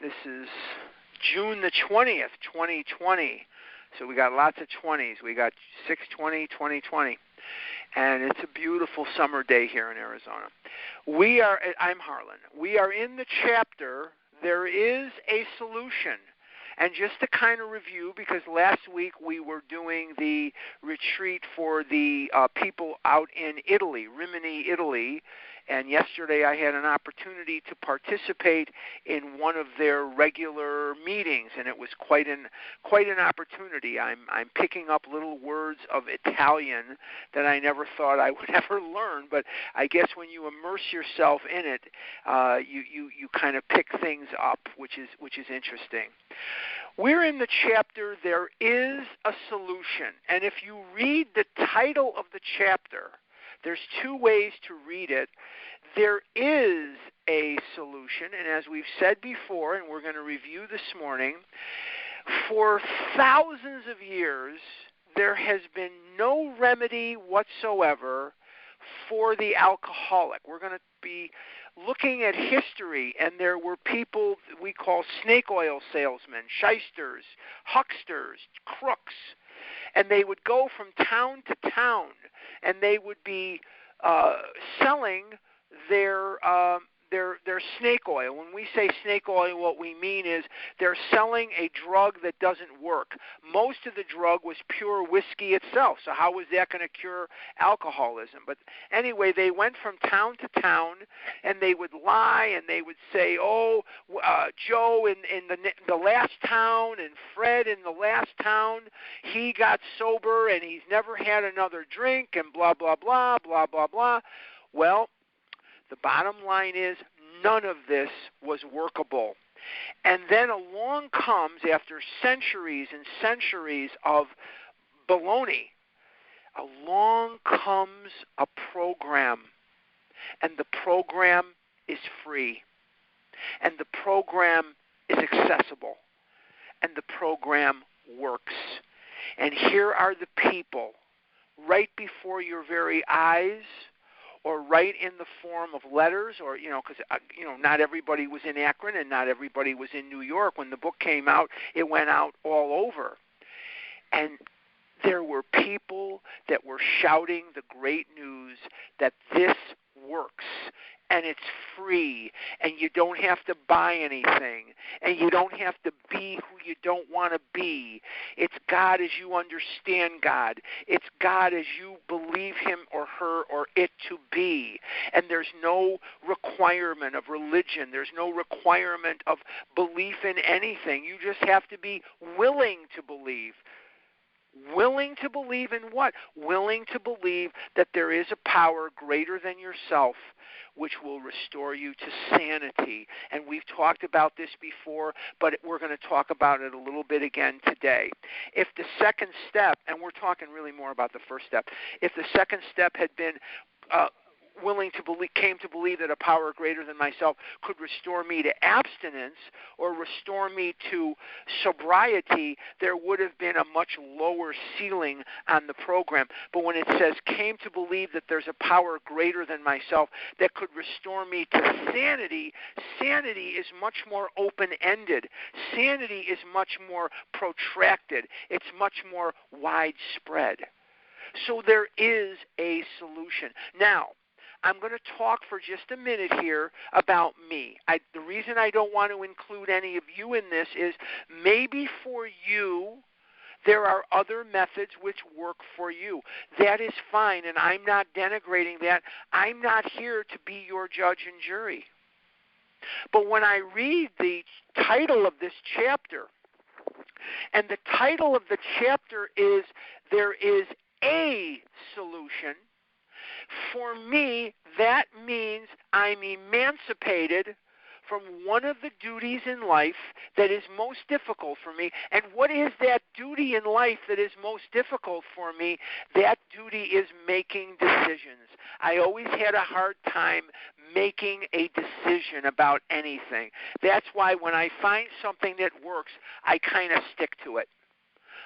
This is June the 20th, 2020. So we got lots of 20s. We got 620, 2020. And it's a beautiful summer day here in Arizona. We are, I'm Harlan. We are in the chapter, There is a Solution. And just to kind of review, because last week we were doing the retreat for the uh, people out in Italy, Rimini, Italy, and yesterday I had an opportunity to participate in one of their regular meetings, and it was quite an quite an opportunity. I'm I'm picking up little words of Italian that I never thought I would ever learn, but I guess when you immerse yourself in it, uh, you you you kind of pick things up, which is which is interesting. We're in the chapter There is a Solution, and if you read the title of the chapter there's two ways to read it. There is a solution, and as we've said before, and we're going to review this morning, for thousands of years, there has been no remedy whatsoever for the alcoholic. We're going to be looking at history, and there were people we call snake oil salesmen, shysters, hucksters, crooks, and they would go from town to town and they would be uh, selling their um, their their snake oil. When we say snake oil, what we mean is they're selling a drug that doesn't work. Most of the drug was pure whiskey itself. So how was that going to cure alcoholism? But anyway, they went from town to town, and they would lie and they would say, "Oh, uh, Joe in in the the last town and Fred in the last town, he got sober and he's never had another drink and blah blah blah blah blah blah." Well, the bottom line is none of this was workable. And then along comes, after centuries and centuries of baloney, along comes a program. And the program is free. And the program is accessible. And the program works. And here are the people right before your very eyes or write in the form of letters or you know because uh, you know not everybody was in Akron and not everybody was in New York. When the book came out it went out all over. And there were people that were shouting the great news that this works and it's free and you don't have to buy anything and you don't have to be who you don't want to be. It's God as you understand God. It's God as you believe him or her or it to be. And there's no requirement of religion. There's no requirement of belief in anything. You just have to be willing to believe. Willing to believe in what? Willing to believe that there is a power greater than yourself which will restore you to sanity. And we've talked about this before, but we're going to talk about it a little bit again today. If the second step, and we're talking really more about the first step, if the second step had been uh, willing to believe, came to believe that a power greater than myself could restore me to abstinence or restore me to sobriety, there would have been a much lower ceiling on the program. But when it says came to believe that there's a power greater than myself that could restore me to sanity, sanity is much more open ended. Sanity is much more protracted. It's much more widespread. So there is a solution. Now, I'm going to talk for just a minute here about me. I, the reason I don't want to include any of you in this is maybe for you, there are other methods which work for you. That is fine, and I'm not denigrating that. I'm not here to be your judge and jury. But when I read the title of this chapter, and the title of the chapter is There is a Solution for me, that means I'm emancipated from one of the duties in life that is most difficult for me. And what is that duty in life that is most difficult for me? That duty is making decisions. I always had a hard time making a decision about anything. That's why when I find something that works, I kind of stick to it.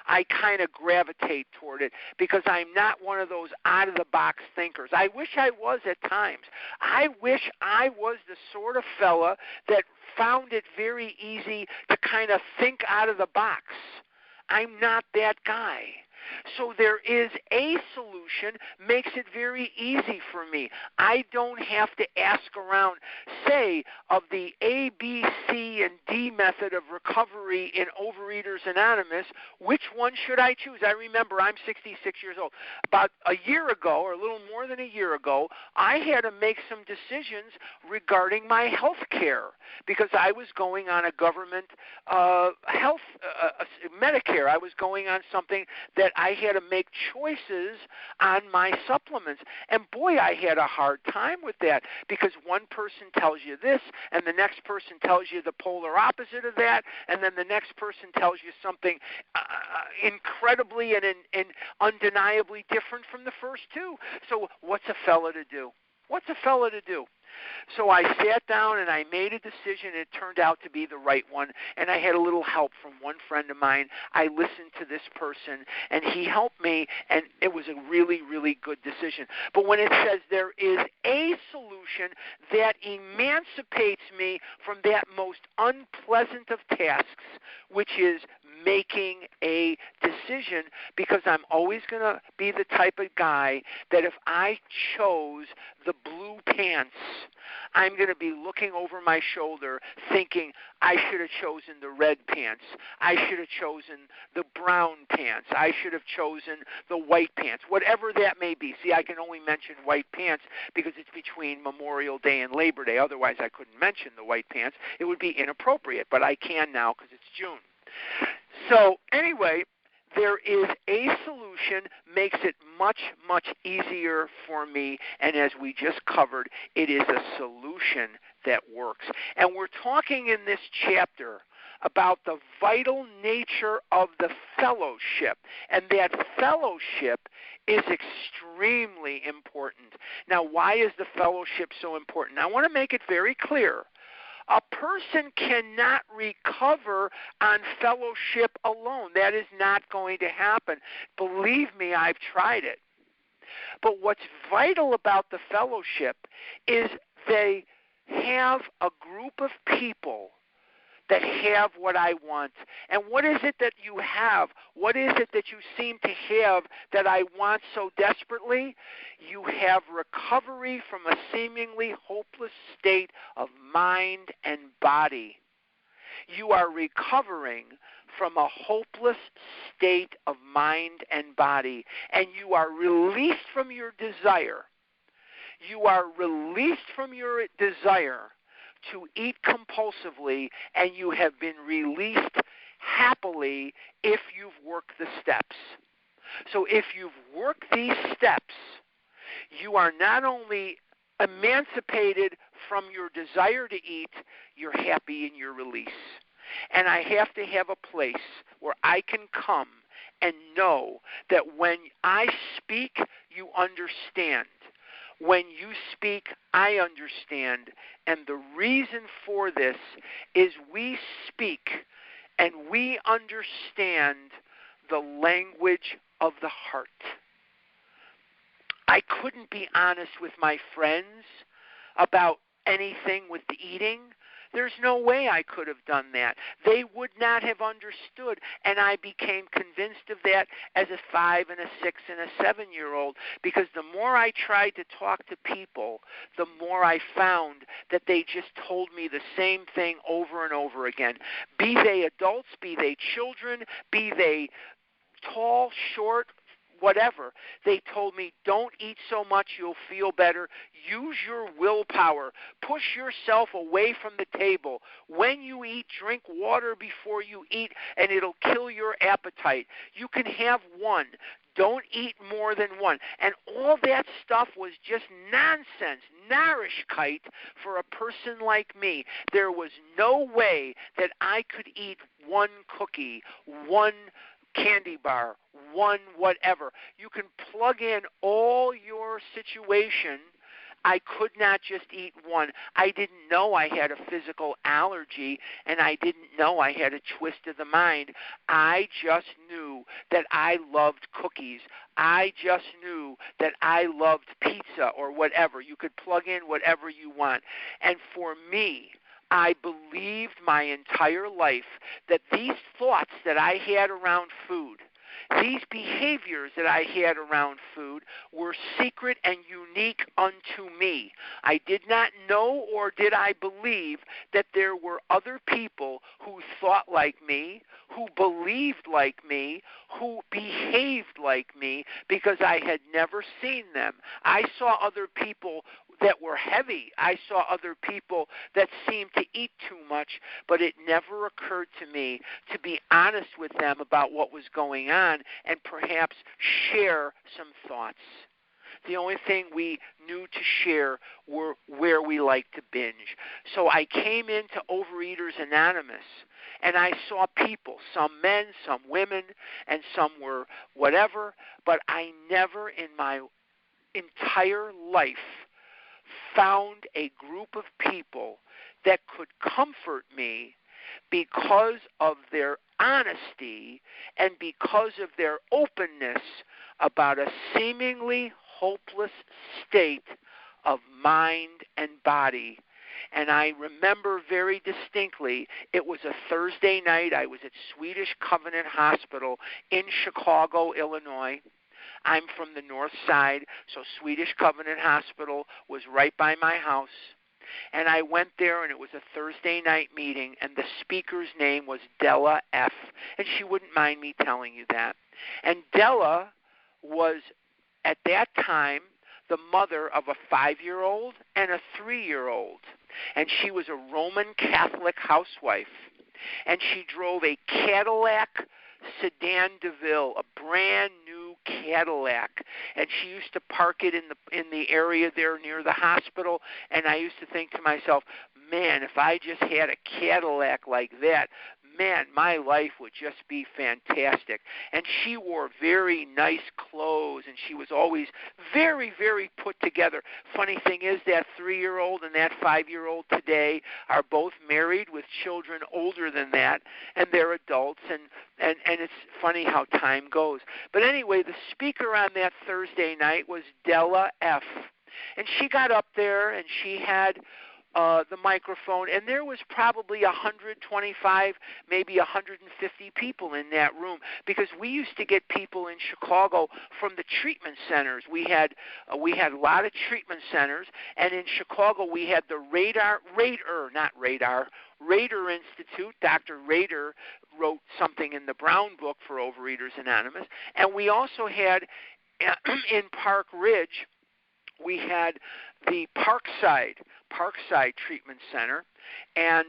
I kind of gravitate toward it because I'm not one of those out of the box thinkers. I wish I was at times. I wish I was the sort of fella that found it very easy to kind of think out of the box. I'm not that guy. So there is a solution, makes it very easy for me. I don't have to ask around, say, of the A, B, C, and D method of recovery in Overeaters Anonymous, which one should I choose? I remember I'm 66 years old. About a year ago, or a little more than a year ago, I had to make some decisions regarding my health care because I was going on a government uh, health, uh, uh Medicare. I was going on something that I had to make choices on my supplements. And boy, I had a hard time with that because one person tells you this, and the next person tells you the polar opposite of that, and then the next person tells you something uh, uh incredibly and, and, and undeniably different from the first two. So, what's a fella to do? What's a fella to do? So I sat down and I made a decision. It turned out to be the right one. And I had a little help from one friend of mine. I listened to this person and he helped me, and it was a really, really good decision. But when it says there is a solution that emancipates me from that most unpleasant of tasks, which is making a decision because I'm always going to be the type of guy that if I chose the blue pants, I'm going to be looking over my shoulder thinking I should have chosen the red pants. I should have chosen the brown pants. I should have chosen the white pants. Whatever that may be. See, I can only mention white pants because it's between Memorial Day and Labor Day. Otherwise, I couldn't mention the white pants. It would be inappropriate, but I can now because it's June. So, anyway, there is a solution makes it much much easier for me and as we just covered it is a solution that works. And we're talking in this chapter about the vital nature of the fellowship and that fellowship is extremely important. Now why is the fellowship so important? I want to make it very clear a person cannot recover on fellowship alone. That is not going to happen. Believe me, I've tried it. But what's vital about the fellowship is they have a group of people that have what I want. And what is it that you have? What is it that you seem to have that I want so desperately? You have recovery from a seemingly hopeless state of mind and body. You are recovering from a hopeless state of mind and body, and you are released from your desire. You are released from your desire to eat compulsively and you have been released happily if you've worked the steps. So if you've worked these steps, you are not only emancipated from your desire to eat, you're happy in your release. And I have to have a place where I can come and know that when I speak, you understand. When you speak, I understand. And the reason for this is we speak and we understand the language of the heart. I couldn't be honest with my friends about anything with the eating there's no way I could have done that. They would not have understood. And I became convinced of that as a five and a six and a seven year old because the more I tried to talk to people, the more I found that they just told me the same thing over and over again. Be they adults, be they children, be they tall, short, whatever. They told me, don't eat so much, you'll feel better. Use your willpower. Push yourself away from the table. When you eat, drink water before you eat, and it'll kill your appetite. You can have one. Don't eat more than one. And all that stuff was just nonsense, narishkeit for a person like me. There was no way that I could eat one cookie, one candy bar, one whatever. You can plug in all your situation I could not just eat one. I didn't know I had a physical allergy and I didn't know I had a twist of the mind. I just knew that I loved cookies. I just knew that I loved pizza or whatever. You could plug in whatever you want. And for me, I believed my entire life that these thoughts that I had around food – these behaviors that I had around food were secret and unique unto me. I did not know or did I believe that there were other people who thought like me, who believed like me, who behaved like me because I had never seen them. I saw other people that were heavy. I saw other people that seemed to eat too much, but it never occurred to me to be honest with them about what was going on and perhaps share some thoughts. The only thing we knew to share were where we like to binge. So I came into Overeaters Anonymous and I saw people, some men, some women, and some were whatever, but I never in my entire life found a group of people that could comfort me because of their honesty and because of their openness about a seemingly hopeless state of mind and body. And I remember very distinctly, it was a Thursday night. I was at Swedish Covenant Hospital in Chicago, Illinois. I'm from the north side, so Swedish Covenant Hospital was right by my house. And I went there, and it was a Thursday night meeting, and the speaker's name was Della F. And she wouldn't mind me telling you that. And Della was, at that time, the mother of a five year old and a three year old. And she was a Roman Catholic housewife. And she drove a Cadillac sedan DeVille, a brand Cadillac, and she used to park it in the in the area there near the hospital. And I used to think to myself, man, if I just had a Cadillac like that, man, my life would just be fantastic. And she wore very nice clothes, and she was always very, very put together. Funny thing is, that three year old and that five year old today are both married with children older than that, and they're adults, and, and, and it's funny how time goes. But anyway, the speaker on that Thursday night was Della F. And she got up there and she had uh, the microphone, and there was probably 125, maybe 150 people in that room because we used to get people in Chicago from the treatment centers. We had uh, we had a lot of treatment centers, and in Chicago we had the Radar Rader, not Radar. Rader Institute, Dr. Rader wrote something in the Brown Book for Overeaters Anonymous, and we also had in Park Ridge, we had the Parkside Parkside Treatment Center, and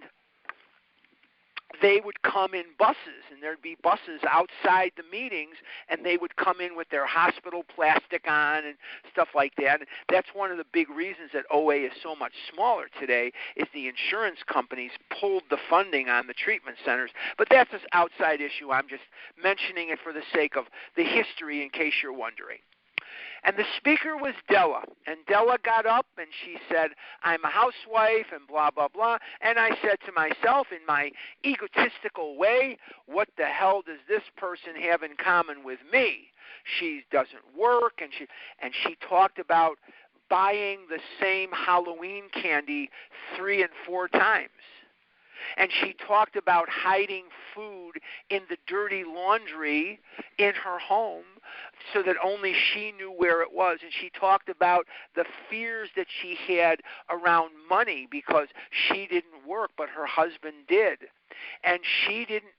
they would come in buses, and there'd be buses outside the meetings, and they would come in with their hospital plastic on and stuff like that. And that's one of the big reasons that OA is so much smaller today is the insurance companies pulled the funding on the treatment centers. But that's an outside issue. I'm just mentioning it for the sake of the history, in case you're wondering. And the speaker was Della. And Della got up and she said, I'm a housewife and blah, blah, blah. And I said to myself in my egotistical way, what the hell does this person have in common with me? She doesn't work and she and she talked about buying the same Halloween candy three and four times. And she talked about hiding food in the dirty laundry in her home so that only she knew where it was. And she talked about the fears that she had around money because she didn't work, but her husband did. And she didn't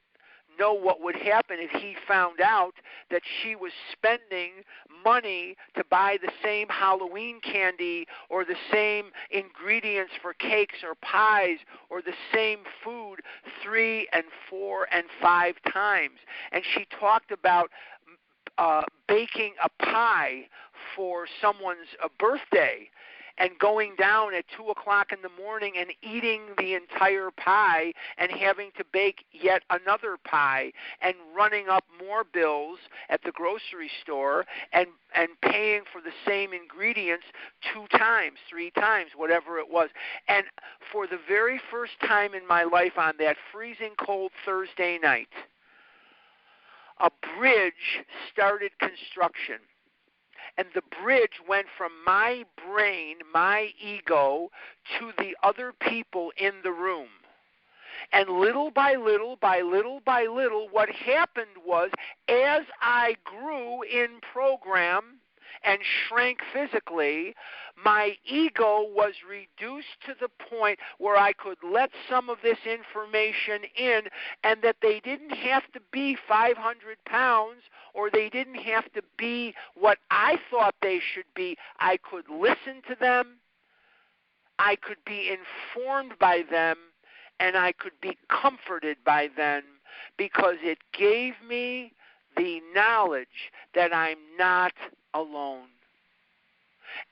know what would happen if he found out that she was spending money to buy the same Halloween candy or the same ingredients for cakes or pies or the same food three and four and five times. And she talked about uh, baking a pie for someone's uh, birthday and going down at 2 o'clock in the morning and eating the entire pie and having to bake yet another pie and running up more bills at the grocery store and and paying for the same ingredients two times, three times, whatever it was. And for the very first time in my life on that freezing cold Thursday night, a bridge started construction. And the bridge went from my brain, my ego, to the other people in the room. And little by little, by little by little, what happened was as I grew in program, and shrank physically, my ego was reduced to the point where I could let some of this information in and that they didn't have to be 500 pounds or they didn't have to be what I thought they should be. I could listen to them, I could be informed by them, and I could be comforted by them because it gave me the knowledge that I'm not alone.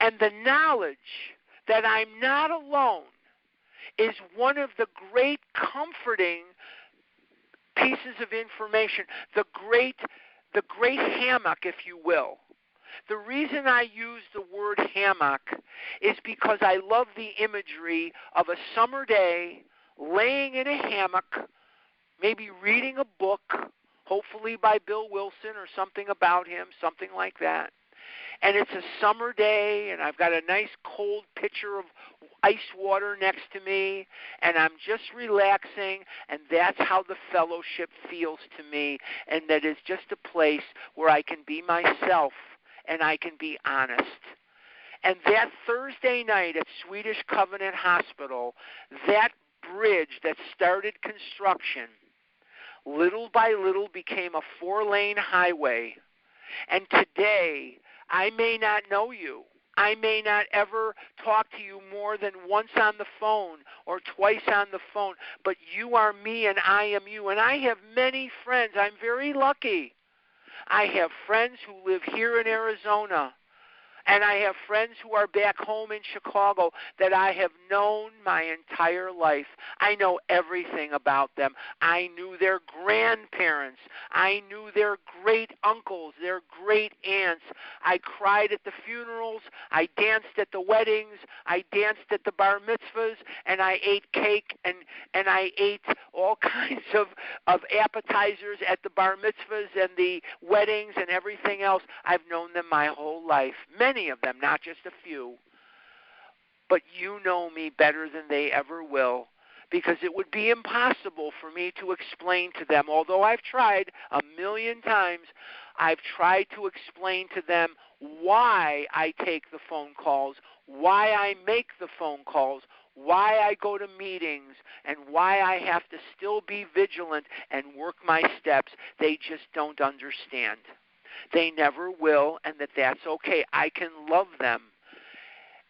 And the knowledge that I'm not alone is one of the great comforting pieces of information, the great the great hammock, if you will. The reason I use the word hammock is because I love the imagery of a summer day laying in a hammock, maybe reading a book, hopefully by Bill Wilson or something about him, something like that and it's a summer day and I've got a nice cold pitcher of ice water next to me and I'm just relaxing and that's how the fellowship feels to me and that is just a place where I can be myself and I can be honest. And that Thursday night at Swedish Covenant Hospital, that bridge that started construction little by little became a four lane highway. And today, I may not know you. I may not ever talk to you more than once on the phone or twice on the phone, but you are me and I am you. And I have many friends. I'm very lucky. I have friends who live here in Arizona and I have friends who are back home in Chicago that I have known my entire life. I know everything about them. I knew their grandparents. I knew their great uncles, their great aunts. I cried at the funerals. I danced at the weddings. I danced at the bar mitzvahs. And I ate cake and, and I ate all kinds of, of appetizers at the bar mitzvahs and the weddings and everything else. I've known them my whole life. Many many of them, not just a few. But you know me better than they ever will because it would be impossible for me to explain to them. Although I've tried a million times, I've tried to explain to them why I take the phone calls, why I make the phone calls, why I go to meetings, and why I have to still be vigilant and work my steps. They just don't understand. They never will, and that that's okay. I can love them.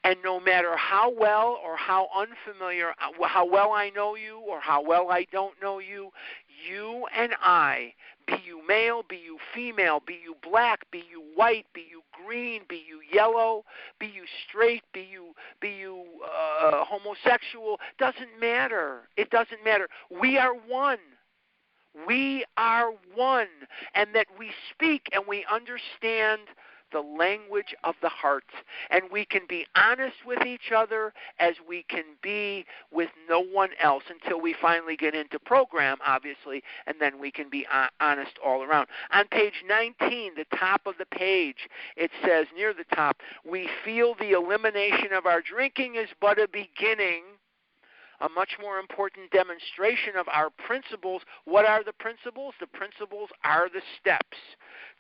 And no matter how well or how unfamiliar, uh, how well I know you or how well I don't know you, you and I, be you male, be you female, be you black, be you white, be you green, be you yellow, be you straight, be you be you uh, homosexual, doesn't matter. It doesn't matter. We are one we are one, and that we speak and we understand the language of the heart. And we can be honest with each other as we can be with no one else until we finally get into program, obviously, and then we can be honest all around. On page 19, the top of the page, it says near the top, we feel the elimination of our drinking is but a beginning a much more important demonstration of our principles. What are the principles? The principles are the steps.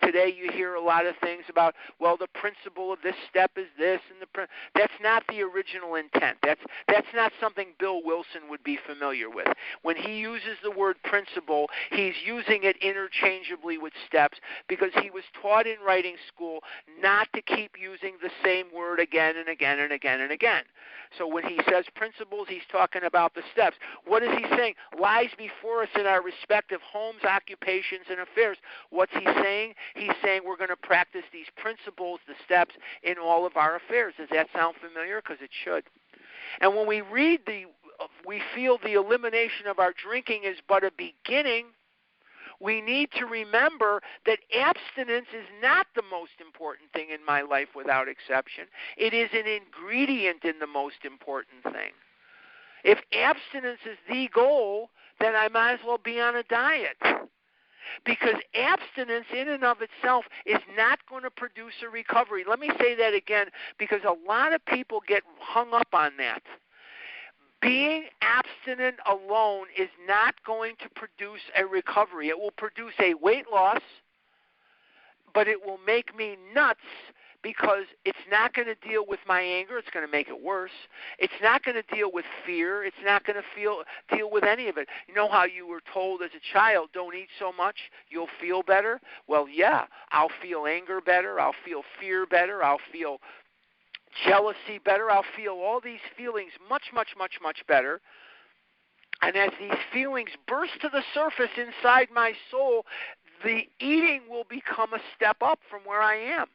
Today you hear a lot of things about, well, the principle of this step is this, and the prin-. that's not the original intent. That's that's not something Bill Wilson would be familiar with. When he uses the word principle, he's using it interchangeably with steps because he was taught in writing school not to keep using the same word again and again and again and again. So when he says principles, he's talking about the steps. What is he saying? Lies before us in our respective homes, occupations, and affairs. What's he saying? He's saying we're going to practice these principles, the steps in all of our affairs. Does that sound familiar? Because it should. And when we read the, we feel the elimination of our drinking is but a beginning we need to remember that abstinence is not the most important thing in my life without exception. It is an ingredient in the most important thing. If abstinence is the goal, then I might as well be on a diet. Because abstinence in and of itself is not going to produce a recovery. Let me say that again because a lot of people get hung up on that being abstinent alone is not going to produce a recovery. It will produce a weight loss, but it will make me nuts because it's not going to deal with my anger. It's going to make it worse. It's not going to deal with fear. It's not going to feel deal with any of it. You know how you were told as a child, "Don't eat so much, you'll feel better." Well, yeah, I'll feel anger better. I'll feel fear better. I'll feel jealousy better. I'll feel all these feelings much, much, much, much better. And as these feelings burst to the surface inside my soul, the eating will become a step up from where I am.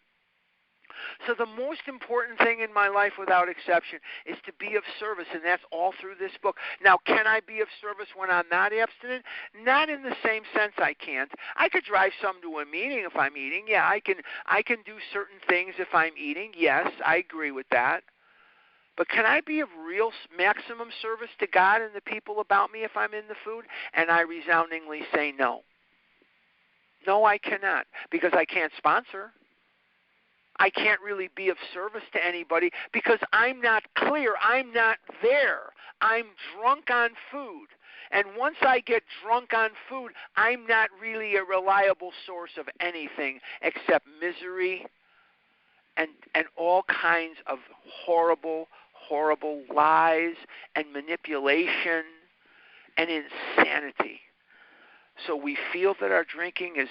So the most important thing in my life, without exception, is to be of service, and that's all through this book. Now, can I be of service when I'm not abstinent? Not in the same sense. I can't. I could drive some to a meeting if I'm eating. Yeah, I can. I can do certain things if I'm eating. Yes, I agree with that. But can I be of real maximum service to God and the people about me if I'm in the food? And I resoundingly say no. No, I cannot because I can't sponsor. I can't really be of service to anybody because I'm not clear. I'm not there. I'm drunk on food. And once I get drunk on food, I'm not really a reliable source of anything except misery and and all kinds of horrible horrible lies and manipulation and insanity. So we feel that our drinking is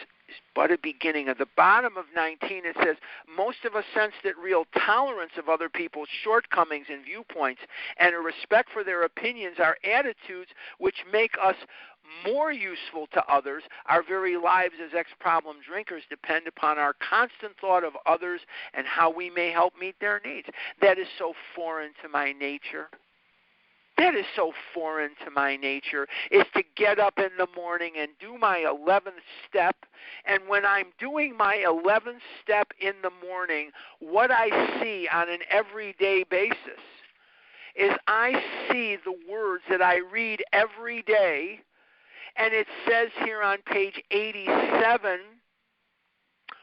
but a beginning. At the bottom of 19, it says, Most of us sense that real tolerance of other people's shortcomings and viewpoints and a respect for their opinions are attitudes which make us more useful to others. Our very lives as ex problem drinkers depend upon our constant thought of others and how we may help meet their needs. That is so foreign to my nature that is so foreign to my nature is to get up in the morning and do my 11th step. And when i'm doing my 11th step in the morning what i see on an everyday basis is i see the words that i read every day and it says here on page 87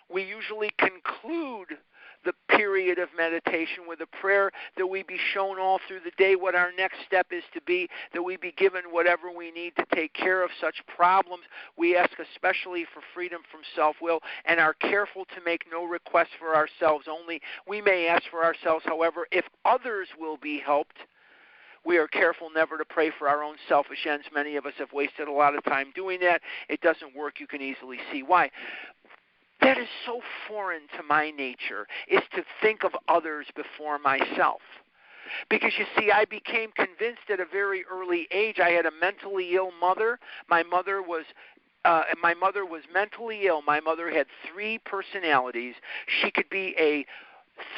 we usually conclude the period of meditation with a prayer that we be shown all through the day what our next step is to be, that we be given whatever we need to take care of such problems. We ask especially for freedom from self will and are careful to make no requests for ourselves only. We may ask for ourselves, however, if others will be helped. We are careful never to pray for our own selfish ends. Many of us have wasted a lot of time doing that. It doesn't work. You can easily see why that is so foreign to my nature is to think of others before myself. Because you see i became convinced at a very early age i had a mentally ill mother. My mother was uh, my mother was mentally ill. My mother had three personalities. She could be a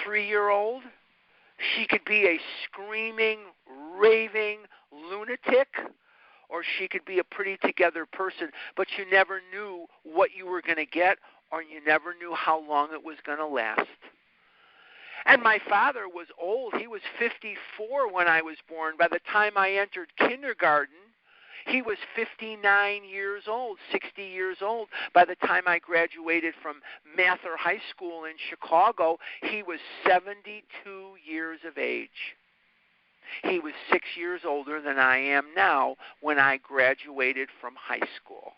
three year old she could be a screaming raving lunatic. Or she could be a pretty together person. But you never knew what you were going to get or you never knew how long it was going to last. And my father was old. He was 54 when I was born. By the time I entered kindergarten, he was 59 years old, 60 years old. By the time I graduated from Mather High School in Chicago, he was 72 years of age. He was six years older than I am now when I graduated from high school.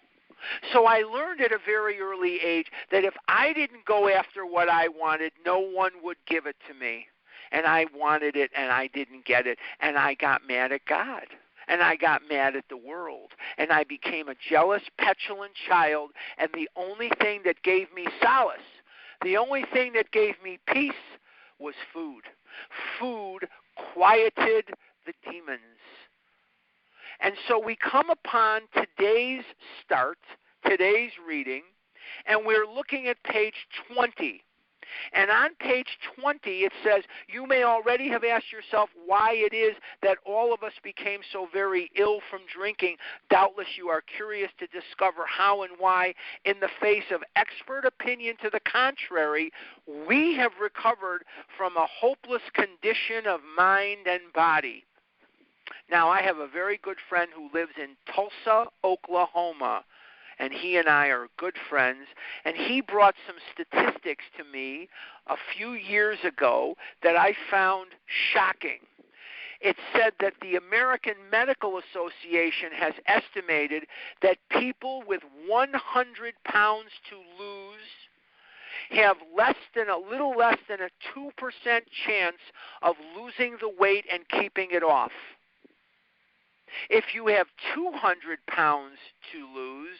So I learned at a very early age that if I didn't go after what I wanted, no one would give it to me. And I wanted it and I didn't get it. And I got mad at God. And I got mad at the world. And I became a jealous, petulant child. And the only thing that gave me solace, the only thing that gave me peace was food. Food quieted the demons. And so we come upon today's start, today's reading, And we're looking at page 20. And on page 20, it says, You may already have asked yourself why it is that all of us became so very ill from drinking. Doubtless you are curious to discover how and why, in the face of expert opinion to the contrary, we have recovered from a hopeless condition of mind and body. Now, I have a very good friend who lives in Tulsa, Oklahoma and he and I are good friends. And he brought some statistics to me a few years ago that I found shocking. It said that the American Medical Association has estimated that people with 100 pounds to lose have less than a little less than a 2% chance of losing the weight and keeping it off. If you have 200 pounds to lose,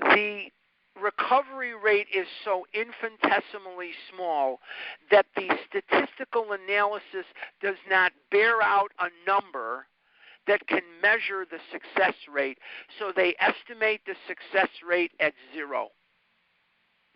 the recovery rate is so infinitesimally small that the statistical analysis does not bear out a number that can measure the success rate. So they estimate the success rate at zero.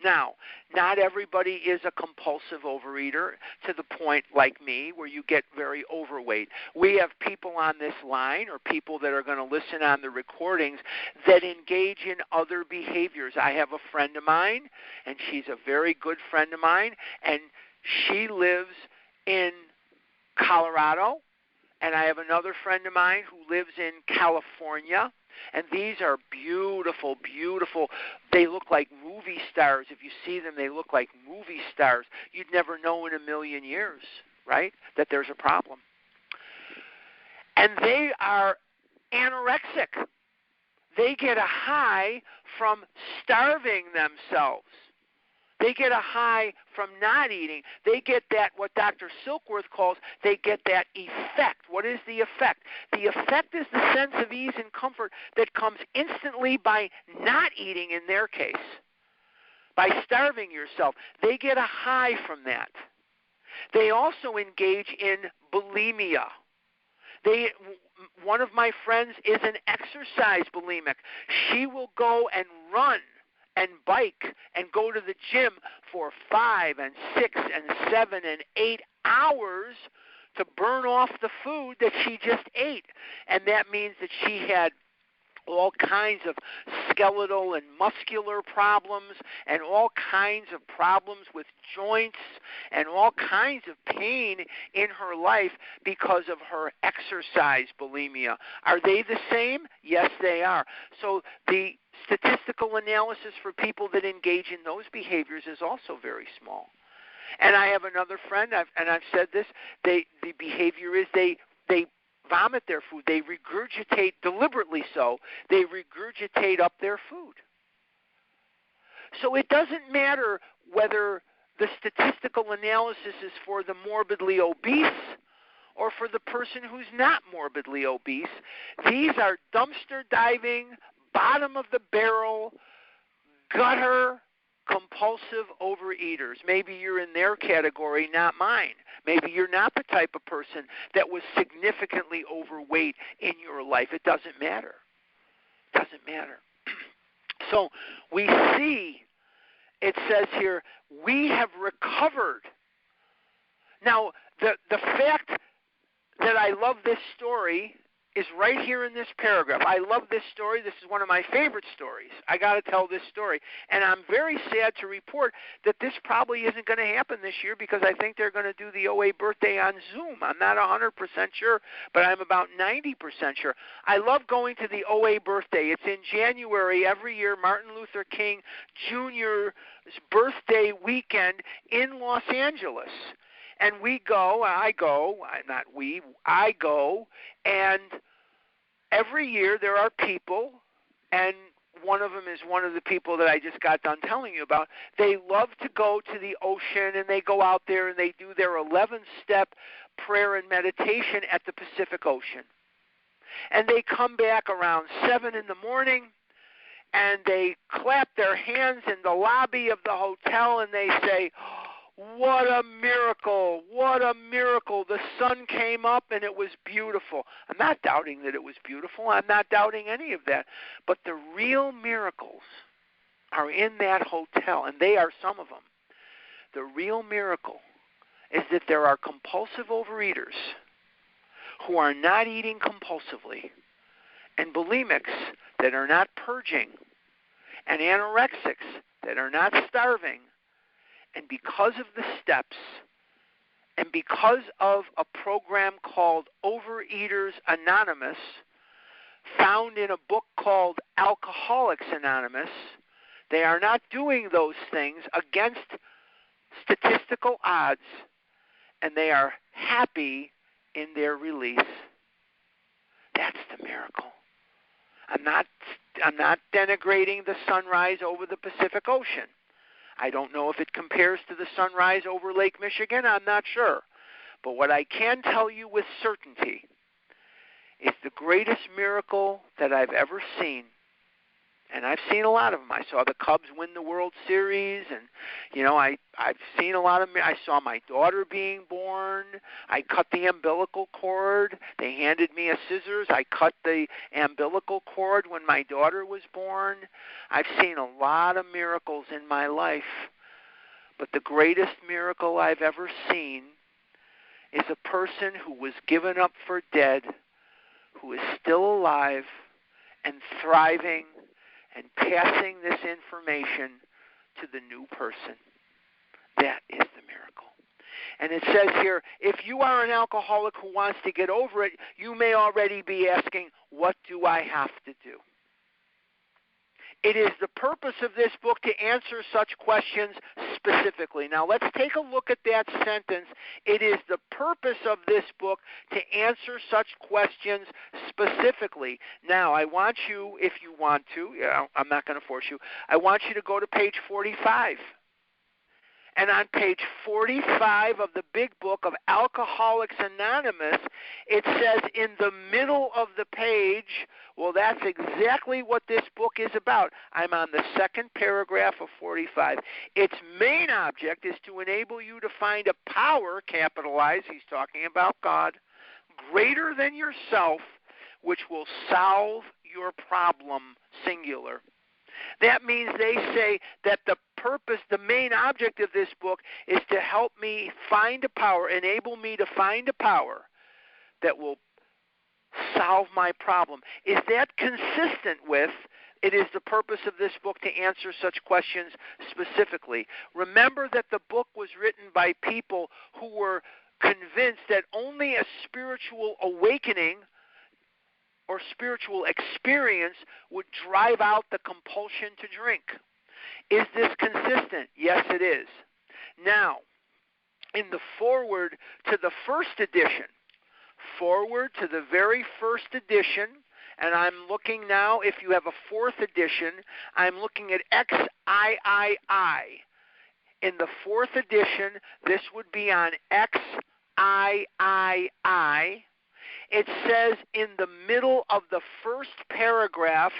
Now, not everybody is a compulsive overeater to the point like me where you get very overweight. We have people on this line or people that are going to listen on the recordings that engage in other behaviors. I have a friend of mine, and she's a very good friend of mine, and she lives in Colorado. And I have another friend of mine who lives in California and these are beautiful, beautiful. They look like movie stars. If you see them, they look like movie stars. You'd never know in a million years, right, that there's a problem. And they are anorexic. They get a high from starving themselves. They get a high from not eating. They get that, what Dr. Silkworth calls, they get that effect. What is the effect? The effect is the sense of ease and comfort that comes instantly by not eating in their case, by starving yourself. They get a high from that. They also engage in bulimia. They one of my friends is an exercise bulimic. She will go and run and bike and go to the gym for five and six and seven and eight hours to burn off the food that she just ate. And that means that she had all kinds of skeletal and muscular problems and all kinds of problems with joints and all kinds of pain in her life because of her exercise bulimia. Are they the same? Yes, they are. So the statistical analysis for people that engage in those behaviors is also very small. And I have another friend, I've, and I've said this. They the behavior is they they vomit their food. They regurgitate deliberately so. They regurgitate up their food. So it doesn't matter whether the statistical analysis is for the morbidly obese or for the person who's not morbidly obese. These are dumpster diving, bottom of the barrel, gutter, compulsive overeaters. Maybe you're in their category, not mine. Maybe you're not the type of person that was significantly overweight in your life. It doesn't matter. It doesn't matter. so we see, it says here, we have recovered. Now, the, the fact that I love this story is right here in this paragraph. I love this story. This is one of my favorite stories. I got to tell this story. And I'm very sad to report that this probably isn't going to happen this year because I think they're going to do the OA birthday on Zoom. I'm not 100% sure, but I'm about 90% sure. I love going to the OA birthday. It's in January every year, Martin Luther King Jr.'s birthday weekend in Los Angeles and we go, I go, uh, not we, I go, and every year there are people, and one of them is one of the people that I just got done telling you about. They love to go to the ocean and they go out there and they do their 11 step prayer and meditation at the Pacific Ocean. And they come back around 7 in the morning and they clap their hands in the lobby of the hotel and they say, what a miracle! What a miracle! The sun came up and it was beautiful. I'm not doubting that it was beautiful. I'm not doubting any of that. But the real miracles are in that hotel, and they are some of them. The real miracle is that there are compulsive overeaters who are not eating compulsively, and bulimics that are not purging, and anorexics that are not starving. And because of the steps, and because of a program called Overeaters Anonymous, found in a book called Alcoholics Anonymous, they are not doing those things against statistical odds, and they are happy in their release. That's the miracle. I'm not I'm not denigrating the sunrise over the Pacific Ocean. I don't know if it compares to the sunrise over Lake Michigan. I'm not sure. But what I can tell you with certainty is the greatest miracle that I've ever seen and I've seen a lot of them. I saw the Cubs win the World Series, and you know, I I've seen a lot of. I saw my daughter being born. I cut the umbilical cord. They handed me a scissors. I cut the umbilical cord when my daughter was born. I've seen a lot of miracles in my life, but the greatest miracle I've ever seen is a person who was given up for dead, who is still alive and thriving and passing this information to the new person. That is the miracle. And it says here if you are an alcoholic who wants to get over it, you may already be asking, What do I have to do? It is the purpose of this book to answer such questions specifically. Now, let's take a look at that sentence. It is the purpose of this book to answer such questions specifically. Now, I want you, if you want to, I'm not going to force you, I want you to go to page 45. And on page 45 of the big book of Alcoholics Anonymous, it says in the middle of the page, well, that's exactly what this book is about. I'm on the second paragraph of 45. Its main object is to enable you to find a power, capitalized, he's talking about God, greater than yourself, which will solve your problem, singular. That means they say that the purpose, the main object of this book is to help me find a power, enable me to find a power that will solve my problem. Is that consistent with it is the purpose of this book to answer such questions specifically? Remember that the book was written by people who were convinced that only a spiritual awakening or spiritual experience would drive out the compulsion to drink. Is this consistent? Yes, it is. Now, in the foreword to the first edition, forward to the very first edition, and I'm looking now, if you have a fourth edition, I'm looking at XIII. In the fourth edition, this would be on XIII it says in the middle of the first paragraph,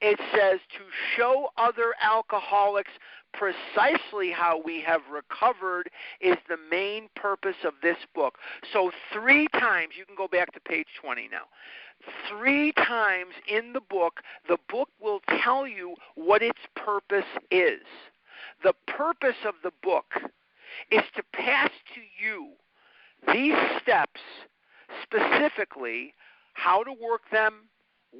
it says to show other alcoholics precisely how we have recovered is the main purpose of this book. So, three times, you can go back to page 20 now. Three times in the book, the book will tell you what its purpose is. The purpose of the book is to pass to you these steps specifically how to work them,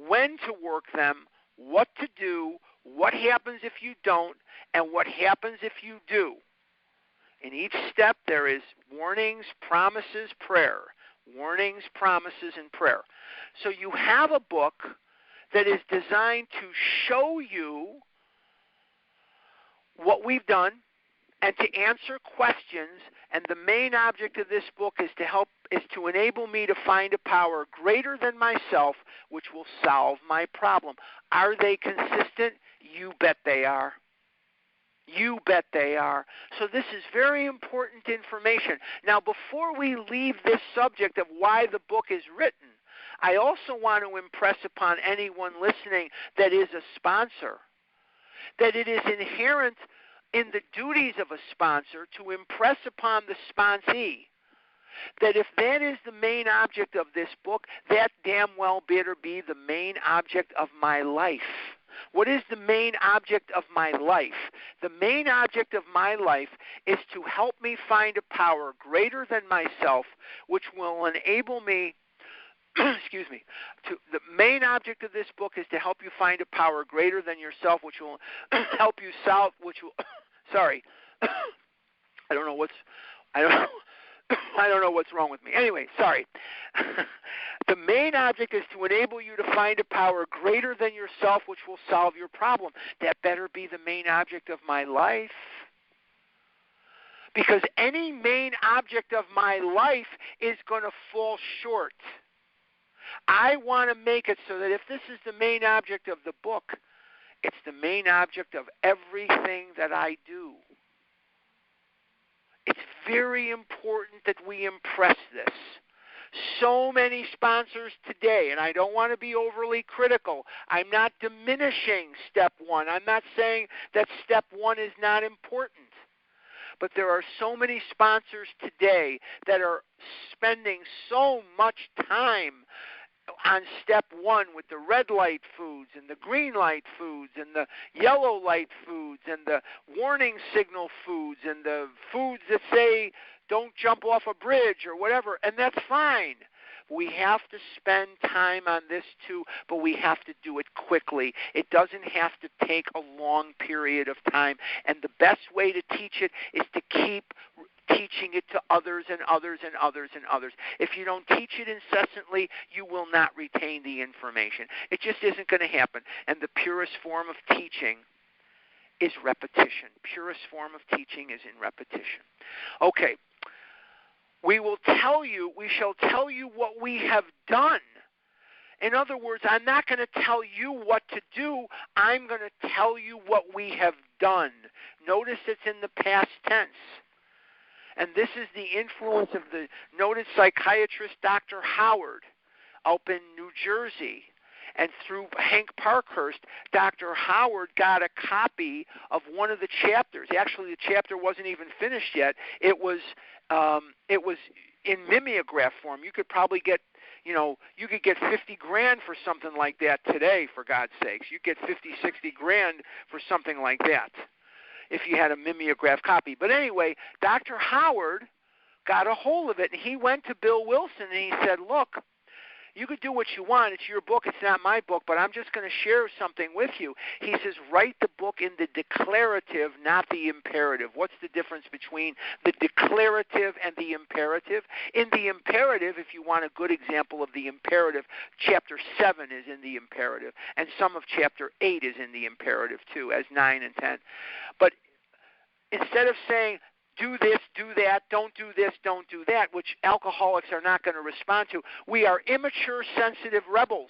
when to work them, what to do, what happens if you don't, and what happens if you do. In each step, there is warnings, promises, prayer. Warnings, promises, and prayer. So you have a book that is designed to show you what we've done and to answer questions. And the main object of this book is to help is to enable me to find a power greater than myself which will solve my problem. Are they consistent? You bet they are. You bet they are. So, this is very important information. Now, before we leave this subject of why the book is written, I also want to impress upon anyone listening that is a sponsor that it is inherent in the duties of a sponsor to impress upon the sponsee that if that is the main object of this book, that damn well better be the main object of my life. What is the main object of my life? The main object of my life is to help me find a power greater than myself, which will enable me excuse me. To, the main object of this book is to help you find a power greater than yourself, which will help you solve. Which will, sorry, I don't know what's, I don't know, I don't know what's wrong with me. Anyway, sorry. the main object is to enable you to find a power greater than yourself, which will solve your problem. That better be the main object of my life. Because any main object of my life is going to fall short. I want to make it so that if this is the main object of the book, it's the main object of everything that I do. It's very important that we impress this. So many sponsors today, and I don't want to be overly critical. I'm not diminishing step one. I'm not saying that step one is not important. But there are so many sponsors today that are spending so much time on step one with the red light foods and the green light foods and the yellow light foods and the warning signal foods and the foods that say don't jump off a bridge or whatever, and that's fine. We have to spend time on this too, but we have to do it quickly. It doesn't have to take a long period of time. And the best way to teach it is to keep teaching it to others and others and others and others. If you don't teach it incessantly, you will not retain the information. It just isn't going to happen. And the purest form of teaching is repetition. Purest form of teaching is in repetition. Okay. We will tell you, we shall tell you what we have done. In other words, I'm not going to tell you what to do. I'm going to tell you what we have done. Notice it's in the past tense. And this is the influence of the noted psychiatrist Dr. Howard up in New Jersey. And through Hank Parkhurst, Dr. Howard got a copy of one of the chapters. Actually, the chapter wasn't even finished yet. It was um, it was in mimeograph form. You could probably get you know, you could get 50 grand for something like that today, for God's sakes. You get 50, 60 grand for something like that if you had a mimeograph copy. But anyway, Dr. Howard got a hold of it, and he went to Bill Wilson and he said, "Look, you could do what you want. It's your book. It's not my book, but I'm just going to share something with you. He says, write the book in the declarative, not the imperative. What's the difference between the declarative and the imperative? In the imperative, if you want a good example of the imperative, chapter 7 is in the imperative, and some of chapter 8 is in the imperative too, as 9 and 10. But instead of saying, do this, do that, don't do this, don't do that, which alcoholics are not going to respond to. We are immature, sensitive rebels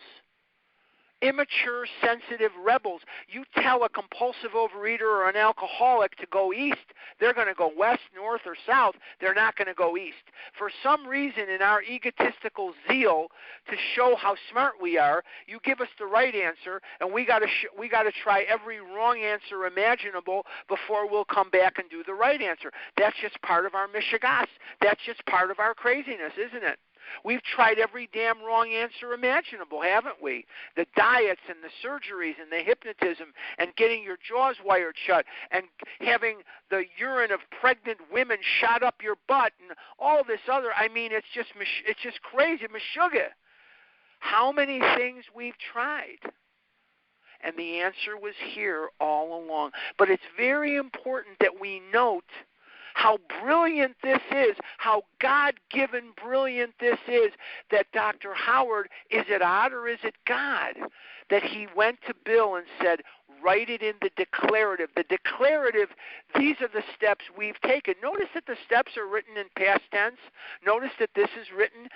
immature, sensitive rebels. You tell a compulsive overeater or an alcoholic to go east, they're going to go west, north, or south. They're not going to go east. For some reason, in our egotistical zeal to show how smart we are, you give us the right answer, and we got to sh- we got to try every wrong answer imaginable before we'll come back and do the right answer. That's just part of our mishigas. That's just part of our craziness, isn't it? We've tried every damn wrong answer imaginable, haven't we? The diets and the surgeries and the hypnotism and getting your jaws wired shut and having the urine of pregnant women shot up your butt and all this other. I mean, it's just it's just crazy, meshuggah. How many things we've tried? And the answer was here all along. But it's very important that we note how brilliant this is, how God given brilliant this is, that Dr. Howard, is it odd or is it God? That he went to Bill and said, write it in the declarative. The declarative, these are the steps we've taken. Notice that the steps are written in past tense. Notice that this is written,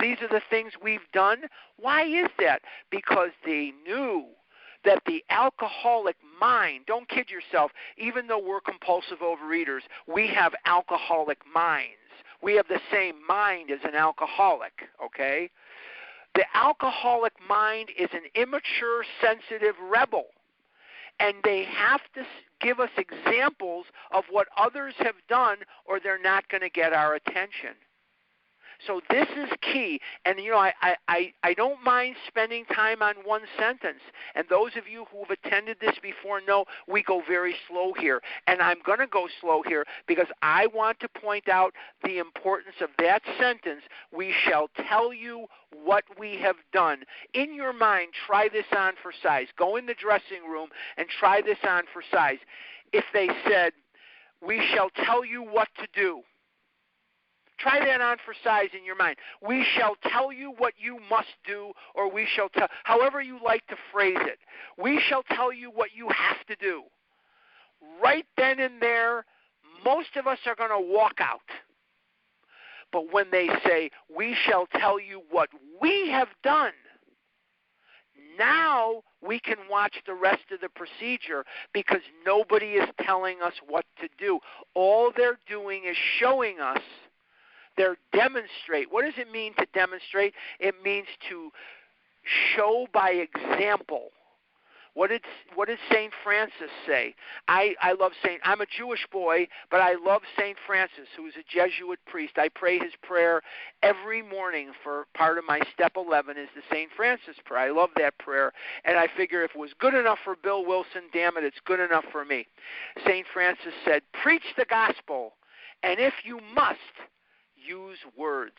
these are the things we've done. Why is that? Because they knew that the alcoholic mind, don't kid yourself, even though we're compulsive overeaters, we have alcoholic minds. We have the same mind as an alcoholic, okay? The alcoholic mind is an immature, sensitive rebel. And they have to give us examples of what others have done, or they're not going to get our attention. So this is key. And you know, I, I, I don't mind spending time on one sentence. And those of you who have attended this before know we go very slow here. And I'm going to go slow here because I want to point out the importance of that sentence. We shall tell you what we have done. In your mind, try this on for size. Go in the dressing room and try this on for size. If they said, we shall tell you what to do. Try that on for size in your mind. We shall tell you what you must do, or we shall tell, however you like to phrase it. We shall tell you what you have to do. Right then and there, most of us are going to walk out. But when they say, we shall tell you what we have done, now we can watch the rest of the procedure because nobody is telling us what to do. All they're doing is showing us. They're demonstrate. What does it mean to demonstrate? It means to show by example. What did what did Saint Francis say? I I love Saint. I'm a Jewish boy, but I love Saint Francis, who is a Jesuit priest. I pray his prayer every morning for part of my step 11 is the Saint Francis prayer. I love that prayer, and I figure if it was good enough for Bill Wilson, damn it, it's good enough for me. Saint Francis said, "Preach the gospel, and if you must, use words."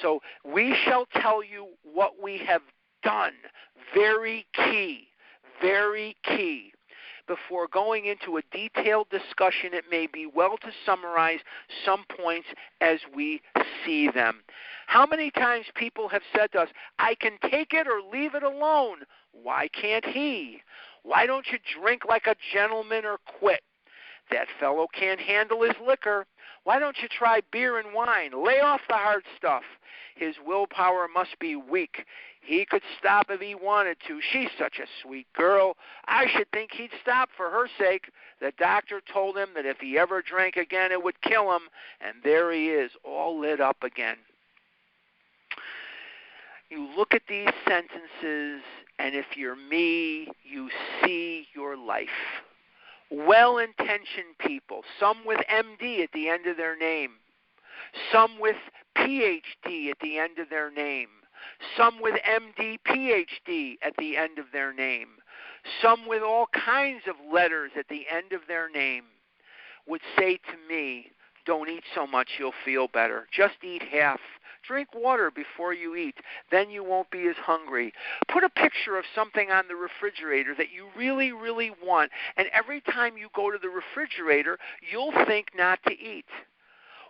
So we shall tell you what we have done. Very key very key. Before going into a detailed discussion, it may be well to summarize some points as we see them. How many times people have said to us, I can take it or leave it alone. Why can't he? Why don't you drink like a gentleman or quit? That fellow can't handle his liquor. Why don't you try beer and wine? Lay off the hard stuff. His willpower must be weak. He could stop if he wanted to. She's such a sweet girl. I should think he'd stop for her sake. The doctor told him that if he ever drank again, it would kill him. And there he is, all lit up again. You look at these sentences, and if you're me, you see your life. Well intentioned people, some with MD at the end of their name, some with PhD at the end of their name some with MD, PhD at the end of their name, some with all kinds of letters at the end of their name, would say to me, Don't eat so much, you'll feel better. Just eat half. Drink water before you eat. Then you won't be as hungry. Put a picture of something on the refrigerator that you really, really want, and every time you go to the refrigerator, you'll think not to eat.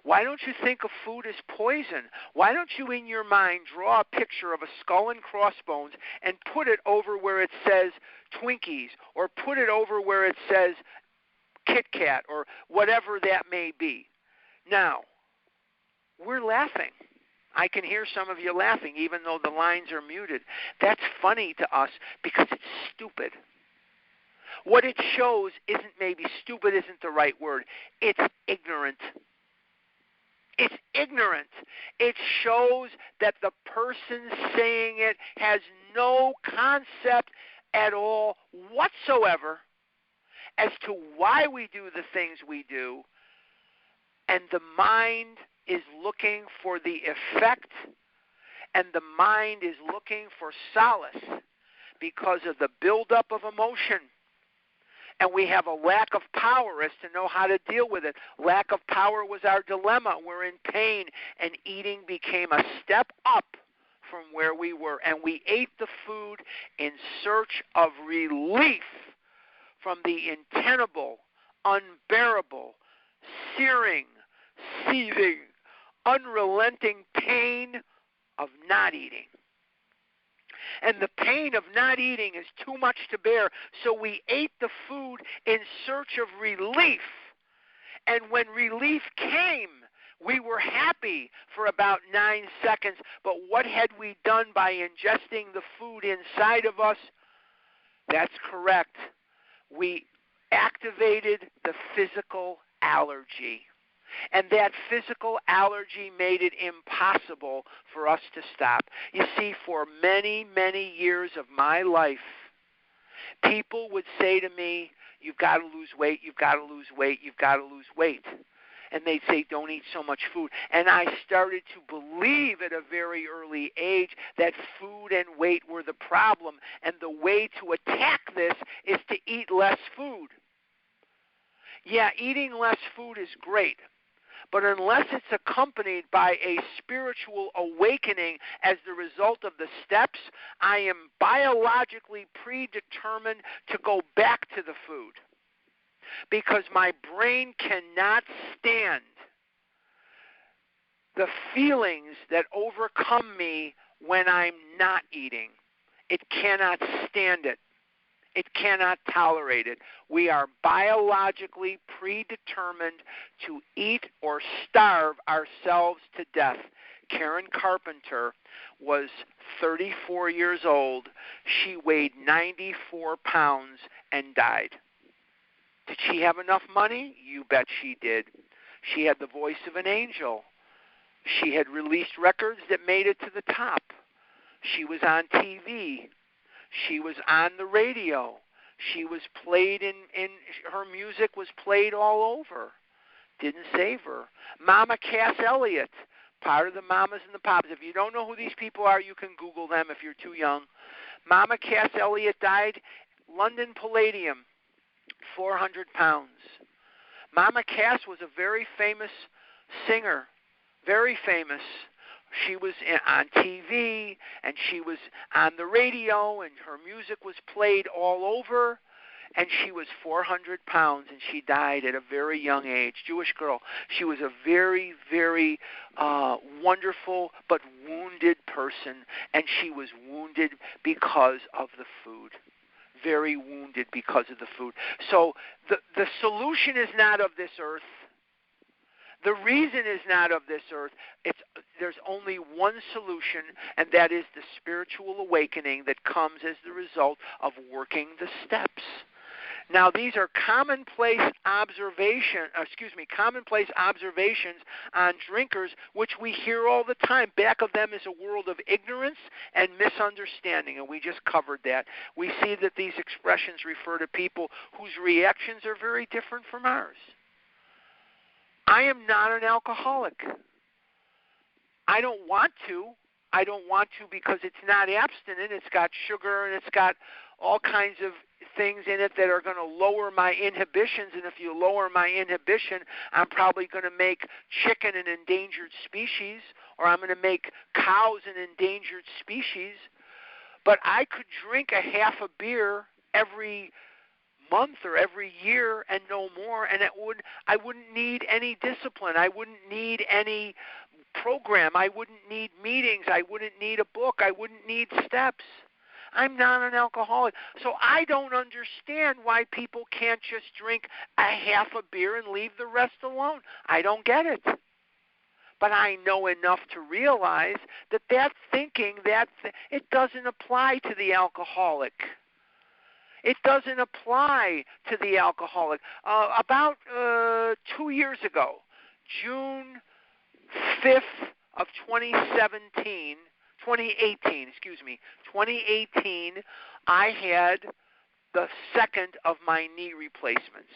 Why don't you think of food as poison? Why don't you, in your mind, draw a picture of a skull and crossbones and put it over where it says Twinkies, or put it over where it says Kit Kat, or whatever that may be? Now, we're laughing. I can hear some of you laughing, even though the lines are muted. That's funny to us because it's stupid. What it shows isn't maybe stupid, isn't the right word. It's ignorant. It's ignorant. It shows that the person saying it has no concept at all whatsoever as to why we do the things we do, and the mind is looking for the effect, and the mind is looking for solace because of the buildup of emotion and we have a lack of power as to know how to deal with it. Lack of power was our dilemma. We're in pain, and eating became a step up from where we were. And we ate the food in search of relief from the untenable, unbearable, searing, seething, unrelenting pain of not eating and the pain of not eating is too much to bear. So we ate the food in search of relief. And when relief came, we were happy for about nine seconds. But what had we done by ingesting the food inside of us? That's correct. We activated the physical allergy. And that physical allergy made it impossible for us to stop. You see, for many, many years of my life, people would say to me, You've got to lose weight, you've got to lose weight, you've got to lose weight. and they'd say, Don't eat so much food. And I started to believe at a very early age that food and weight were the problem. And the way to attack this is to eat less food. Yeah, eating less food is great. But unless it's accompanied by a spiritual awakening as the result of the steps, I am biologically predetermined to go back to the food because my brain cannot stand the feelings that overcome me when I'm not eating. It cannot stand it. It cannot tolerate it. We are biologically predetermined to eat or starve ourselves to death. Karen Carpenter was 34 years old. She weighed 94 pounds and died. Did she have enough money? You bet she did. She had the voice of an angel. She had released records that made it to the top. She was on TV. She was on the radio. She was played in, in her music was played all over. Didn't save her. Mama Cass Elliot, part of the Mamas and the Pops. If you don't know who these people are, you can Google them if you're too young. Mama Cass Elliot died London Palladium, 400 pounds. Mama Cass was a very famous singer, very famous she was on TV and she was on the radio and her music was played all over and she was 400 pounds and she died at a very young age jewish girl. She was a very very uh wonderful but wounded person and she was wounded because of the food. Very wounded because of the food. So the the solution is not of this earth the reason is not of this earth. It's there's only one solution, and that is the spiritual awakening that comes as the result of working the steps. Now, these are commonplace observation, uh, excuse me, commonplace observations on drinkers, which we hear all the time. Back of them is a world of ignorance and misunderstanding, and we just covered that. We see that these expressions refer to people whose reactions are very different from ours. I am not an alcoholic. I don't want to. I don't want to because it's not abstinent. It's got sugar and it's got all kinds of things in it that are going to lower my inhibitions. And if you lower my inhibition, I'm probably going to make chicken an endangered species, or I'm going to make cows an endangered species. But I could drink a half a beer every month or every year and no more and it would I wouldn't need any discipline. I wouldn't need any program. I wouldn't need meetings. I wouldn't need a book. I wouldn't need steps. I'm not an alcoholic. So I don't understand why people can't just drink a half a beer and leave the rest alone. I don't get it. But I know enough to realize that that thinking that th- it doesn't apply to the alcoholic. It doesn't apply to the alcoholic. Uh, about uh, two years ago, June 5th of 2017, 2018, excuse me, 2018, I had the second of my knee replacements.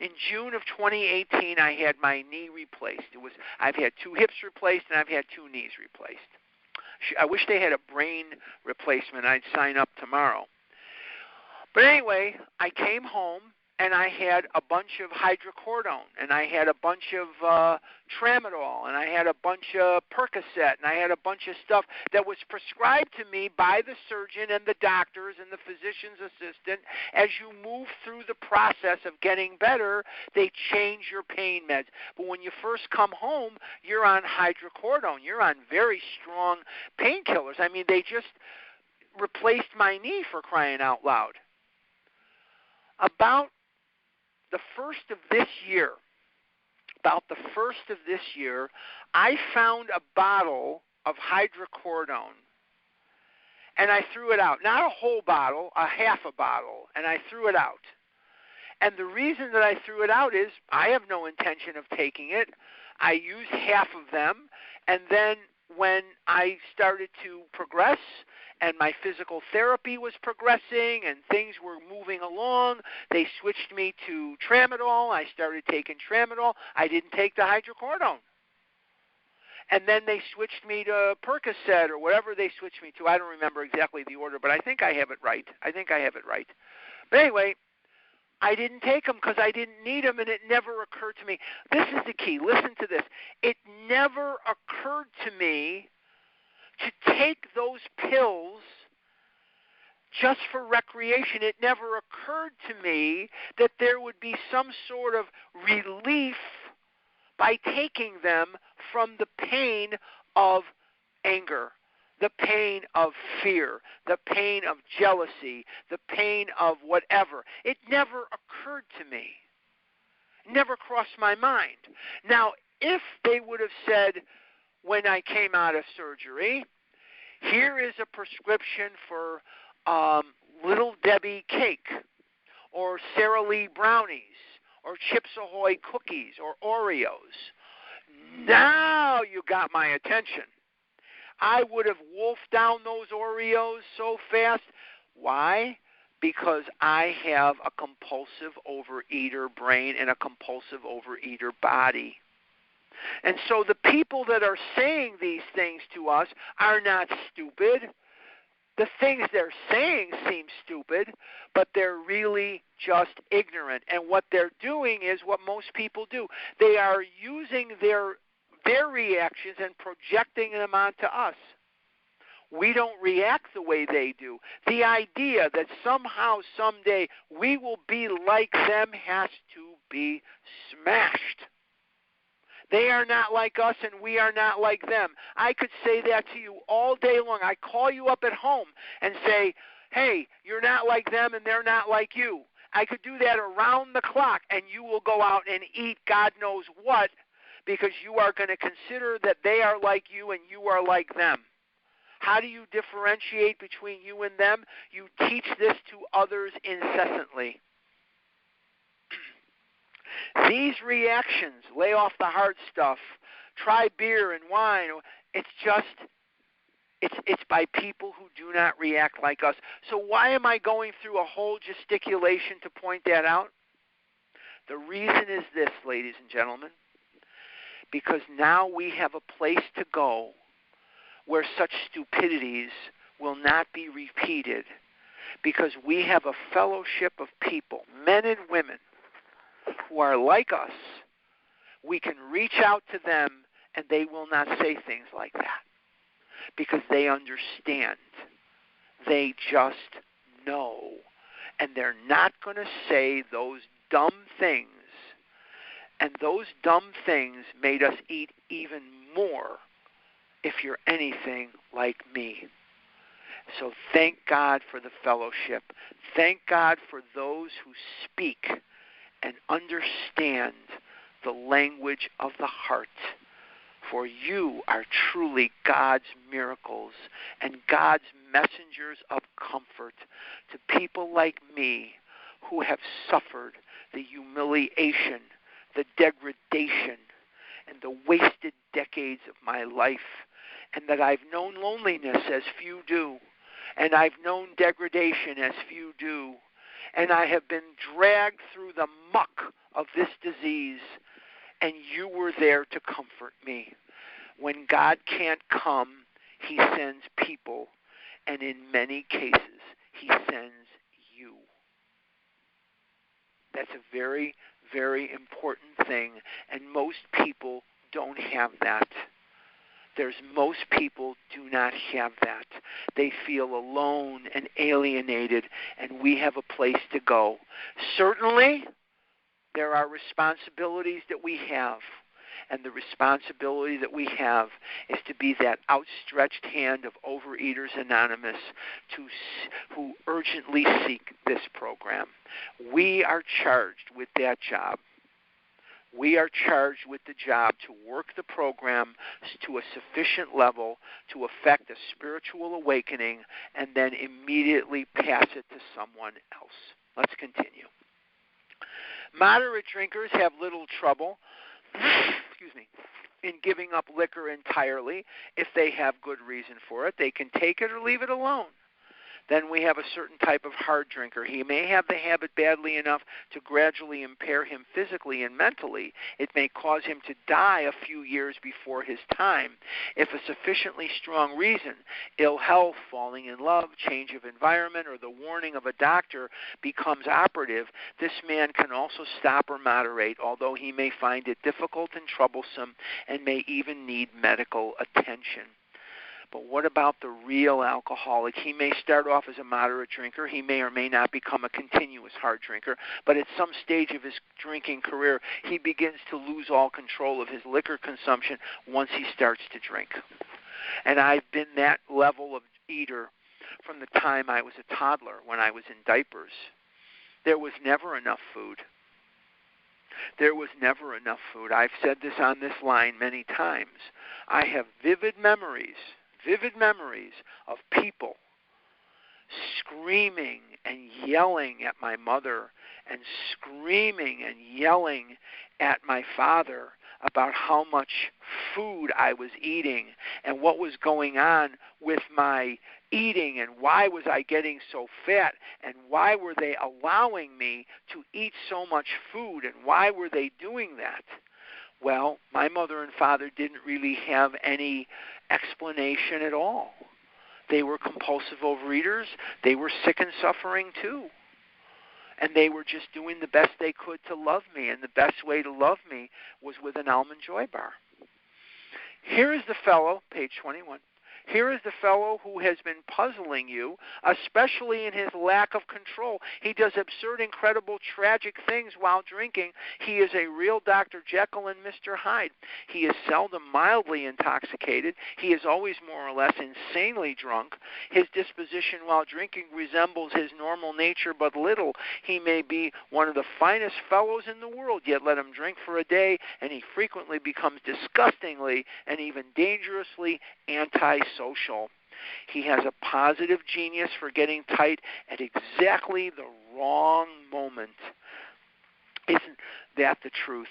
In June of 2018, I had my knee replaced. It was I've had two hips replaced and I've had two knees replaced. I wish they had a brain replacement. I'd sign up tomorrow. But anyway, I came home and I had a bunch of hydrocodone, and I had a bunch of uh, tramadol, and I had a bunch of Percocet, and I had a bunch of stuff that was prescribed to me by the surgeon and the doctors and the physician's assistant. As you move through the process of getting better, they change your pain meds. But when you first come home, you're on hydrocodone. You're on very strong painkillers. I mean, they just replaced my knee for crying out loud about the first of this year, about the first of this year, I found a bottle of hydrocodone and I threw it out. Not a whole bottle, a half a bottle, and I threw it out. And the reason that I threw it out is I have no intention of taking it. I used half of them, and then when I started to progress and my physical therapy was progressing and things were moving along. They switched me to tramadol. I started taking tramadol. I didn't take the hydrocodone. And then they switched me to Percocet or whatever they switched me to. I don't remember exactly the order, but I think I have it right. I think I have it right. But anyway, I didn't take them because I didn't need them, and it never occurred to me. This is the key. Listen to this. It never occurred to me to take those pills just for recreation. It never occurred to me that there would be some sort of relief by taking them from the pain of anger the pain of fear, the pain of jealousy, the pain of whatever. It never occurred to me. Never crossed my mind. Now, if they would have said when I came out of surgery, here is a prescription for um, Little Debbie cake, or Sara Lee brownies, or Chips Ahoy cookies, or Oreos. Now you got my attention. I would have wolfed down those Oreos so fast. Why? Because I have a compulsive overeater brain and a compulsive overeater body. And so the people that are saying these things to us are not stupid. The things they're saying seem stupid, but they're really just ignorant. And what they're doing is what most people do. They are using their their reactions and projecting them onto us. We don't react the way they do. The idea that somehow, someday, we will be like them has to be smashed. They are not like us and we are not like them. I could say that to you all day long. I call you up at home and say, hey, you're not like them and they're not like you. I could do that around the clock and you will go out and eat God knows what because you are going to consider that they are like you and you are like them. How do you differentiate between you and them? You teach this to others incessantly. These reactions, lay off the hard stuff, try beer and wine, it's just it's it's by people who do not react like us. So why am I going through a whole gesticulation to point that out? The reason is this, ladies and gentlemen because now we have a place to go where such stupidities will not be repeated because we have a fellowship of people, men and women, who are like us. We can reach out to them and they will not say things like that because they understand. They just know. And they're not going to say those dumb things and those dumb things made us eat even more if you're anything like me. So thank God for the fellowship. Thank God for those who speak and understand the language of the heart. For you are truly God's miracles and God's messengers of comfort to people like me who have suffered the humiliation the degradation and the wasted decades of my life, and that I've known loneliness as few do, and I've known degradation as few do, and I have been dragged through the muck of this disease, and you were there to comfort me. When God can't come, He sends people, and in many cases, He sends you. That's a very very important thing, and most people don't have that. There's most people do not have that. They feel alone and alienated, and we have a place to go. Certainly, there are responsibilities that we have and the responsibility that we have is to be that outstretched hand of Overeaters Anonymous to, who urgently seek this program. We are charged with that job. We are charged with the job to work the program to a sufficient level to effect a spiritual awakening and then immediately pass it to someone else. Let's continue. Moderate drinkers have little trouble excuse me, in giving up liquor entirely if they have good reason for it. They can take it or leave it alone then we have a certain type of hard drinker. He may have the habit badly enough to gradually impair him physically and mentally. It may cause him to die a few years before his time. If a sufficiently strong reason, ill health, falling in love, change of environment, or the warning of a doctor becomes operative, this man can also stop or moderate, although he may find it difficult and troublesome and may even need medical attention. But what about the real alcoholic? He may start off as a moderate drinker. He may or may not become a continuous hard drinker. But at some stage of his drinking career, he begins to lose all control of his liquor consumption once he starts to drink. And I've been that level of eater from the time I was a toddler when I was in diapers. There was never enough food. There was never enough food. I've said this on this line many times. I have vivid memories vivid memories of people screaming and yelling at my mother and screaming and yelling at my father about how much food I was eating and what was going on with my eating and why was I getting so fat and why were they allowing me to eat so much food and why were they doing that? Well, my mother and father didn't really have any explanation at all. They were compulsive overeaters. They were sick and suffering too. And they were just doing the best they could to love me, and the best way to love me was with an almond joy bar. Here is the fellow, page 21, here is the fellow who has been puzzling you, especially in his lack of control. He does absurd, incredible, tragic things while drinking. He is a real Dr. Jekyll and Mr. Hyde. He is seldom mildly intoxicated. He is always more or less insanely drunk. His disposition while drinking resembles his normal nature but little. He may be one of the finest fellows in the world, yet let him drink for a day, and he frequently becomes disgustingly and even dangerously anti social. He has a positive genius for getting tight at exactly the wrong moment. Isn't that the truth?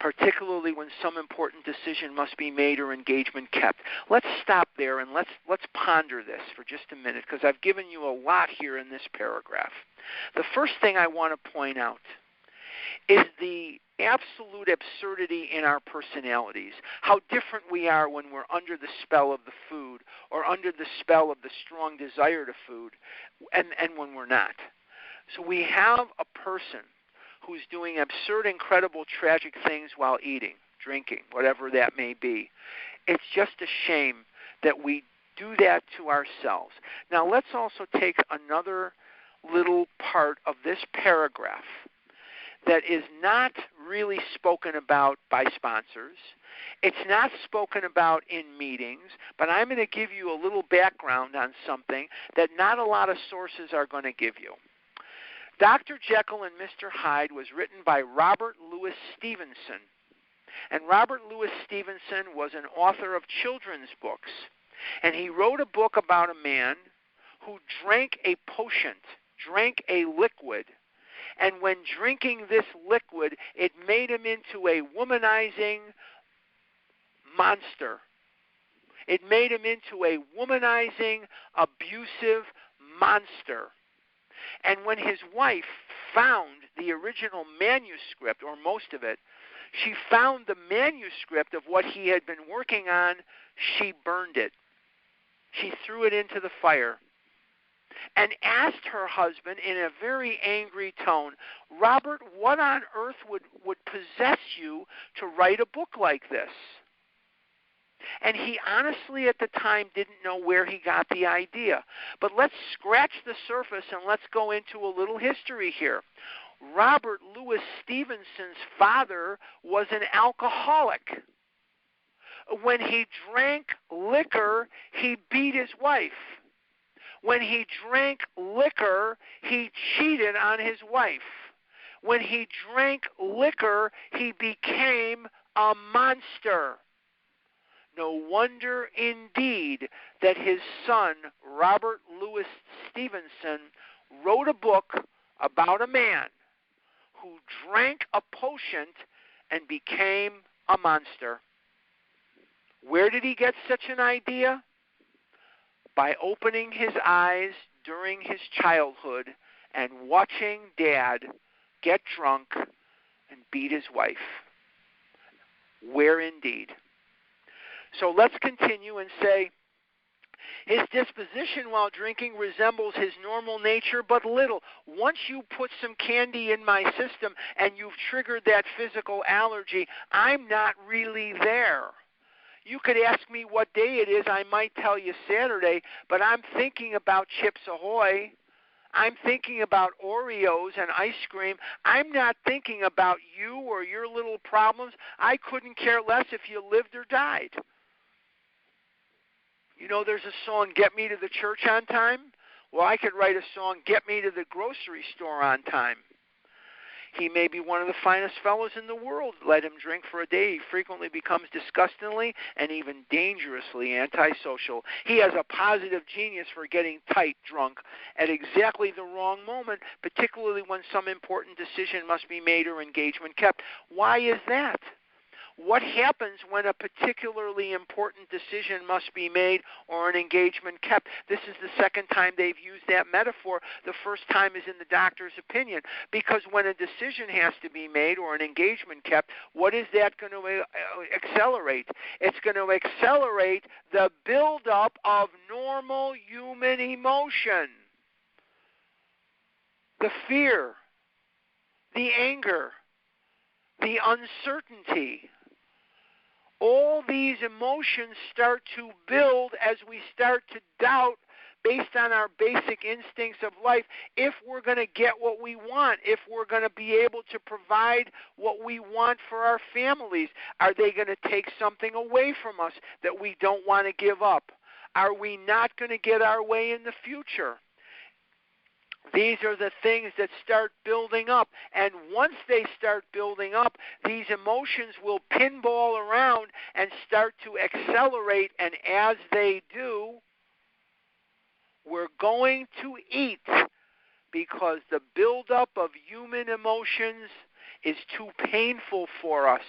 particularly when some important decision must be made or engagement kept. Let's stop there and let's let's ponder this for just a minute because I've given you a lot here in this paragraph. The first thing I want to point out is the absolute absurdity in our personalities, how different we are when we're under the spell of the food or under the spell of the strong desire to food and, and when we're not. So we have a person who's doing absurd, incredible, tragic things while eating, drinking, whatever that may be. It's just a shame that we do that to ourselves. Now, let's also take another little part of this paragraph that is not really spoken about by sponsors. It's not spoken about in meetings, but I'm going to give you a little background on something that not a lot of sources are going to give you. Dr. Jekyll and Mr. Hyde was written by Robert Louis Stevenson. And Robert Louis Stevenson was an author of children's books. And he wrote a book about a man who drank a potion, drank a liquid and when drinking this liquid, it made him into a womanizing monster. It made him into a womanizing, abusive monster. And when his wife found the original manuscript, or most of it, she found the manuscript of what he had been working on, she burned it. She threw it into the fire and asked her husband in a very angry tone, Robert, what on earth would, would possess you to write a book like this? And he honestly at the time didn't know where he got the idea. But let's scratch the surface and let's go into a little history here. Robert Louis Stevenson's father was an alcoholic. When he drank liquor, he beat his wife. When he drank liquor, he cheated on his wife. When he drank liquor, he became a monster. No wonder indeed that his son, Robert Louis Stevenson, wrote a book about a man who drank a potion and became a monster. Where did he get such an idea? By opening his eyes during his childhood and watching dad get drunk and beat his wife. Where indeed? So let's continue and say, his disposition while drinking resembles his normal nature but little. Once you put some candy in my system and you've triggered that physical allergy, I'm not really there. You could ask me what day it is, I might tell you Saturday, but I'm thinking about Chips Ahoy. I'm thinking about Oreos and ice cream. I'm not thinking about you or your little problems. I couldn't care less if you lived or died. You know, there's a song, Get Me to the Church on Time. Well, I could write a song, Get Me to the Grocery Store on Time. He may be one of the finest fellows in the world. Let him drink for a day. He frequently becomes disgustingly and even dangerously antisocial. He has a positive genius for getting tight drunk at exactly the wrong moment, particularly when some important decision must be made or engagement kept. Why is that? What happens when a particularly important decision must be made or an engagement kept. This is the second time they've used that metaphor. The first time is in the doctor's opinion. Because when a decision has to be made or an engagement kept, what is that going to uh, accelerate? It's going to accelerate the buildup of normal human emotion. The fear, the anger, the uncertainty, all these emotions start to build as we start to doubt based on our basic instincts of life if we're going to get what we want, if we're going to be able to provide what we want for our families. Are they going to take something away from us that we don't want to give up? Are we not going to get our way in the future? These are the things that start building up. And once they start building up, these emotions will pinball around and start to accelerate. And as they do, we're going to eat because the buildup of human emotions is too painful for us.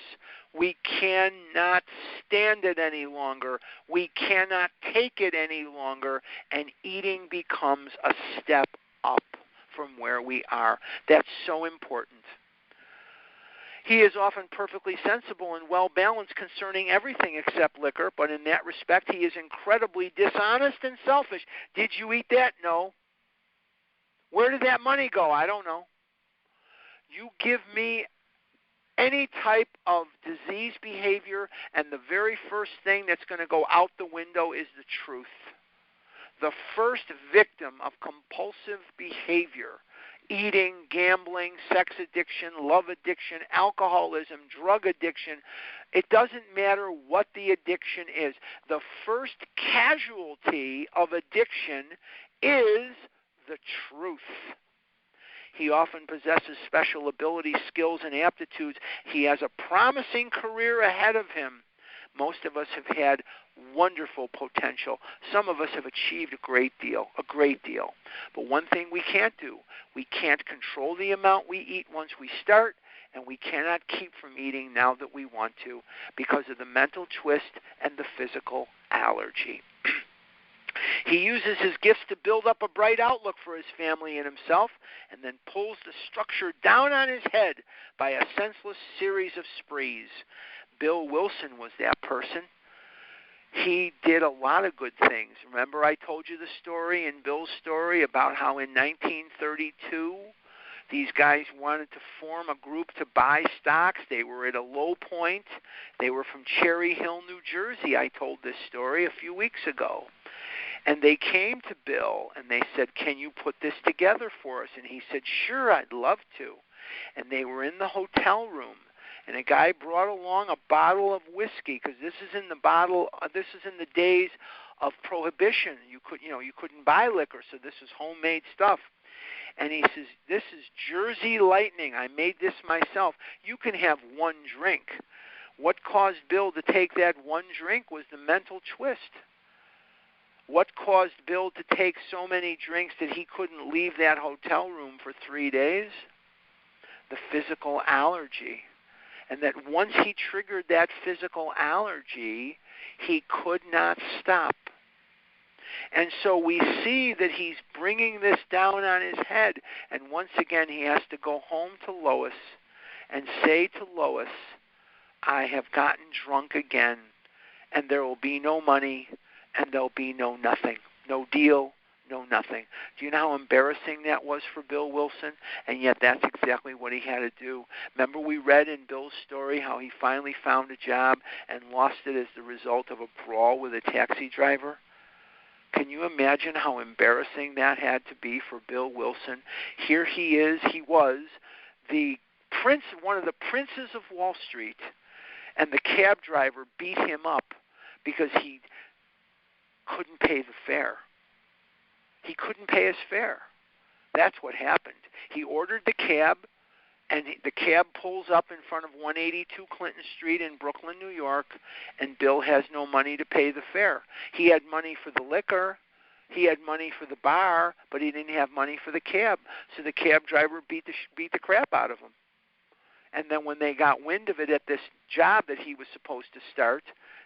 We cannot stand it any longer. We cannot take it any longer, and eating becomes a step up from where we are. That's so important. He is often perfectly sensible and well balanced concerning everything except liquor, but in that respect, he is incredibly dishonest and selfish. Did you eat that? No. Where did that money go? I don't know. You give me any type of disease behavior, and the very first thing that's going to go out the window is the truth the first victim of compulsive behavior eating, gambling, sex addiction, love addiction, alcoholism, drug addiction. It doesn't matter what the addiction is. The first casualty of addiction is the truth. He often possesses special abilities, skills, and aptitudes. He has a promising career ahead of him. Most of us have had wonderful potential. Some of us have achieved a great deal, a great deal. But one thing we can't do, we can't control the amount we eat once we start, and we cannot keep from eating now that we want to because of the mental twist and the physical allergy. He uses his gifts to build up a bright outlook for his family and himself, and then pulls the structure down on his head by a senseless series of sprees. Bill Wilson was that person he did a lot of good things. Remember, I told you the story in Bill's story about how in 1932 these guys wanted to form a group to buy stocks. They were at a low point. They were from Cherry Hill, New Jersey. I told this story a few weeks ago. And they came to Bill and they said, Can you put this together for us? And he said, Sure, I'd love to. And they were in the hotel room and a guy brought along a bottle of whiskey because this is in the bottle. Uh, this is in the days of prohibition. You could, you know, you couldn't buy liquor, so this is homemade stuff. And he says, "This is Jersey Lightning. I made this myself. You can have one drink." What caused Bill to take that one drink was the mental twist. What caused Bill to take so many drinks that he couldn't leave that hotel room for three days? The physical allergy and that once he triggered that physical allergy, he could not stop. And so we see that he's bringing this down on his head. And once again, he has to go home to Lois and say to Lois, I have gotten drunk again, and there will be no money, and there'll be no nothing, no deal, no nothing. Do you know how embarrassing that was for Bill Wilson? And yet that's exactly what he had to do. Remember we read in Bill's story how he finally found a job and lost it as the result of a brawl with a taxi driver? Can you imagine how embarrassing that had to be for Bill Wilson? Here he is, he was the prince one of the princes of Wall Street and the cab driver beat him up because he couldn't pay the fare he couldn't pay his fare. That's what happened. He ordered the cab, and the cab pulls up in front of 182 Clinton Street in Brooklyn, New York, and Bill has no money to pay the fare. He had money for the liquor, he had money for the bar, but he didn't have money for the cab. So the cab driver beat the beat the crap out of him. And then when they got wind of it at this job that he was supposed to start,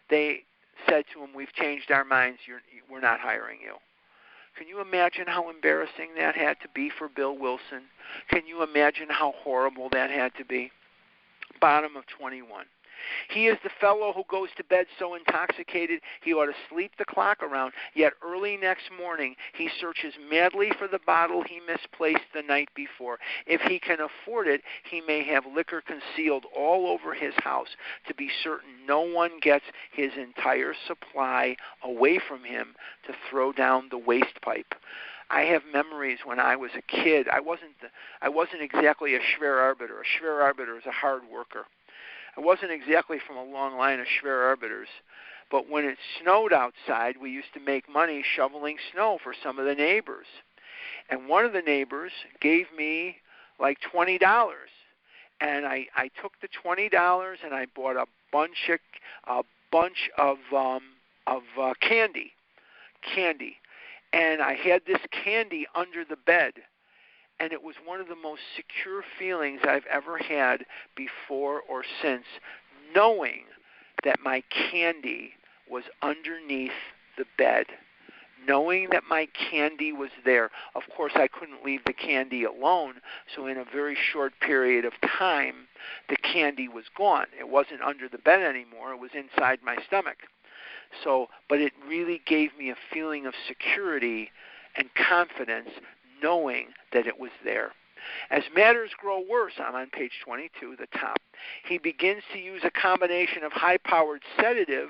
they said to him, "We've changed our minds. You're, we're not hiring you." Can you imagine how embarrassing that had to be for Bill Wilson? Can you imagine how horrible that had to be? Bottom of 21. He is the fellow who goes to bed so intoxicated he ought to sleep the clock around, yet early next morning he searches madly for the bottle he misplaced the night before. If he can afford it, he may have liquor concealed all over his house to be certain no one gets his entire supply away from him to throw down the waste pipe. I have memories when I was a kid. I wasn't the, I wasn't exactly a schwer arbiter. A schwer arbiter is a hard worker. I wasn't exactly from a long line of schwer arbiters, but when it snowed outside, we used to make money shoveling snow for some of the neighbors. And one of the neighbors gave me like twenty dollars, and I I took the twenty dollars and I bought a bunch of a bunch of um, of uh, candy, candy, and I had this candy under the bed and it was one of the most secure feelings I've ever had before or since, knowing that my candy was underneath the bed. Knowing that my candy was there. Of course, I couldn't leave the candy alone, so in a very short period of time, the candy was gone. It wasn't under the bed anymore, it was inside my stomach. So, but it really gave me a feeling of security and confidence knowing that it was there. As matters grow worse, I'm on page 22, the top, he begins to use a combination of high powered sedative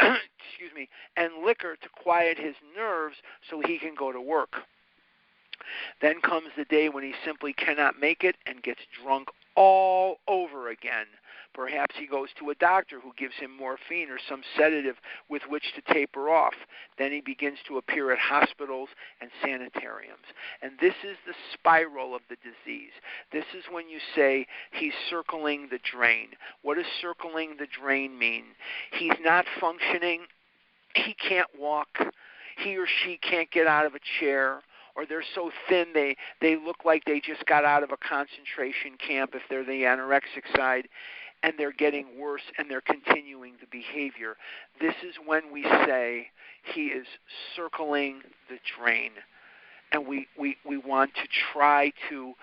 excuse me, and liquor to quiet his nerves so he can go to work. Then comes the day when he simply cannot make it and gets drunk all over again. Perhaps he goes to a doctor who gives him morphine or some sedative with which to taper off. Then he begins to appear at hospitals and sanitariums. And this is the spiral of the disease. This is when you say he's circling the drain. What does circling the drain mean? He's not functioning, he can't walk, he or she can't get out of a chair or they're so thin they they look like they just got out of a concentration camp if they're the anorexic side and they're getting worse and they're continuing the behavior. This is when we say he is circling the drain. And we, we, we want to try to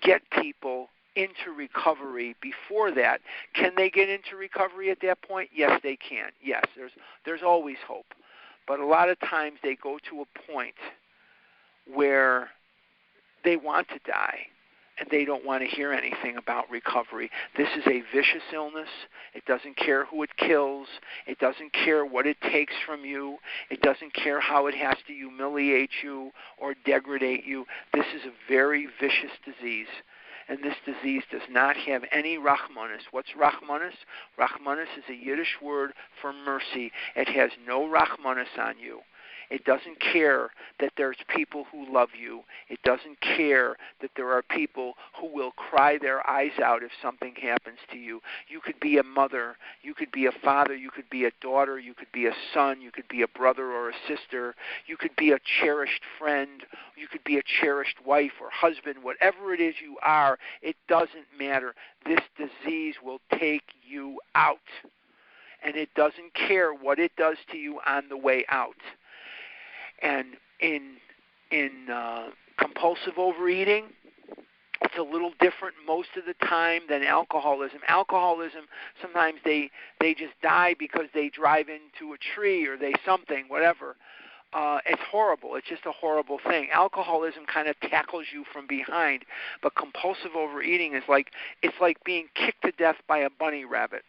get people into recovery before that. Can they get into recovery at that point? Yes, they can. Yes, there's there's always hope. But a lot of times they go to a point where they want to die and they don't want to hear anything about recovery. This is a vicious illness. It doesn't care who it kills. It doesn't care what it takes from you. It doesn't care how it has to humiliate you or degrade you. This is a very vicious disease. And this disease does not have any rachmanis. What's rachmanis? Rachmanis is a Yiddish word for mercy. It has no rachmanis on you. It doesn't care that there's people who love you. It doesn't care that there are people who will cry their eyes out if something happens to you. You could be a mother, you could be a father, you could be a daughter, you could be a son, you could be a brother or a sister, you could be a cherished friend, you could be a cherished wife or husband, whatever it is you are, it doesn't matter. This disease will take you out and it doesn't care what it does to you on the way out. And in in uh, compulsive overeating, it's a little different most of the time than alcoholism. Alcoholism sometimes they they just die because they drive into a tree or they something whatever. Uh, it's horrible. It's just a horrible thing. Alcoholism kind of tackles you from behind, but compulsive overeating is like it's like being kicked to death by a bunny rabbit.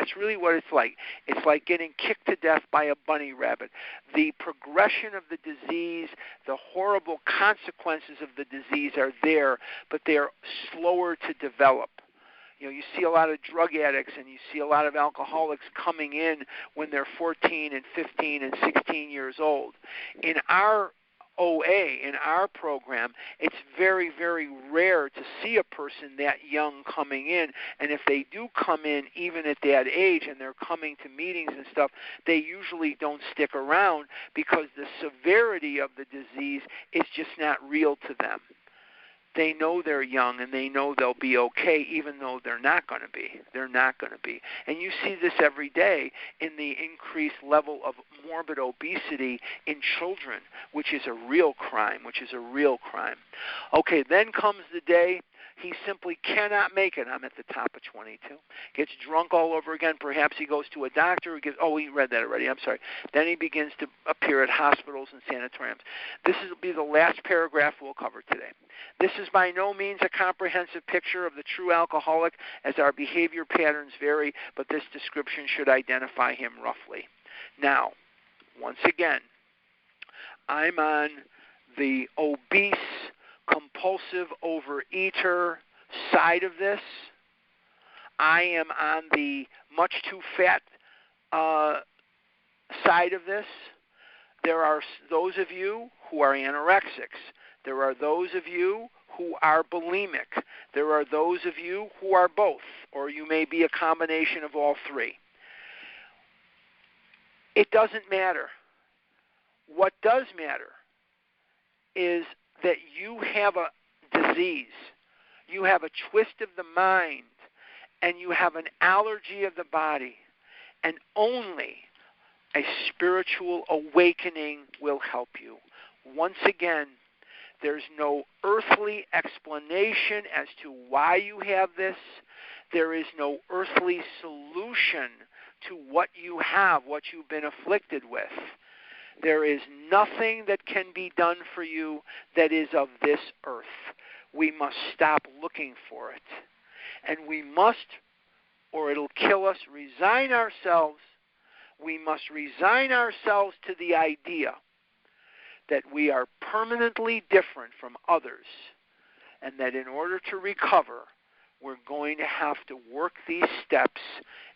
That's really what it's like. It's like getting kicked to death by a bunny rabbit. The progression of the disease, the horrible consequences of the disease are there, but they are slower to develop. You know, you see a lot of drug addicts and you see a lot of alcoholics coming in when they're 14 and 15 and 16 years old. In our OA in our program, it's very, very rare to see a person that young coming in. And if they do come in, even at that age, and they're coming to meetings and stuff, they usually don't stick around because the severity of the disease is just not real to them they know they're young and they know they'll be okay even though they're not going to be. They're not going to be. And you see this every day in the increased level of morbid obesity in children which is a real crime which is a real crime. Okay then comes the day he simply cannot make it. I'm at the top of 22. Gets drunk all over again. Perhaps he goes to a doctor. Oh, we read that already. I'm sorry. Then he begins to appear at hospitals and sanatoriums. This will be the last paragraph we'll cover today. This is by no means a comprehensive picture of the true alcoholic, as our behavior patterns vary, but this description should identify him roughly. Now, once again, I'm on the obese compulsive overeater side of this. I am on the much too fat uh, side of this. There are those of you who are anorexics. There are those of you who are bulimic. There are those of you who are both, or you may be a combination of all three. It doesn't matter. What does matter is that you have a disease, you have a twist of the mind, and you have an allergy of the body, and only a spiritual awakening will help you. Once again, there's no earthly explanation as to why you have this. There is no earthly solution to what you have, what you've been afflicted with. There is nothing that can be done for you that is of this earth. We must stop looking for it. And we must, or it'll kill us, resign ourselves. We must resign ourselves to the idea that we are permanently different from others and that in order to recover, we're going to have to work these steps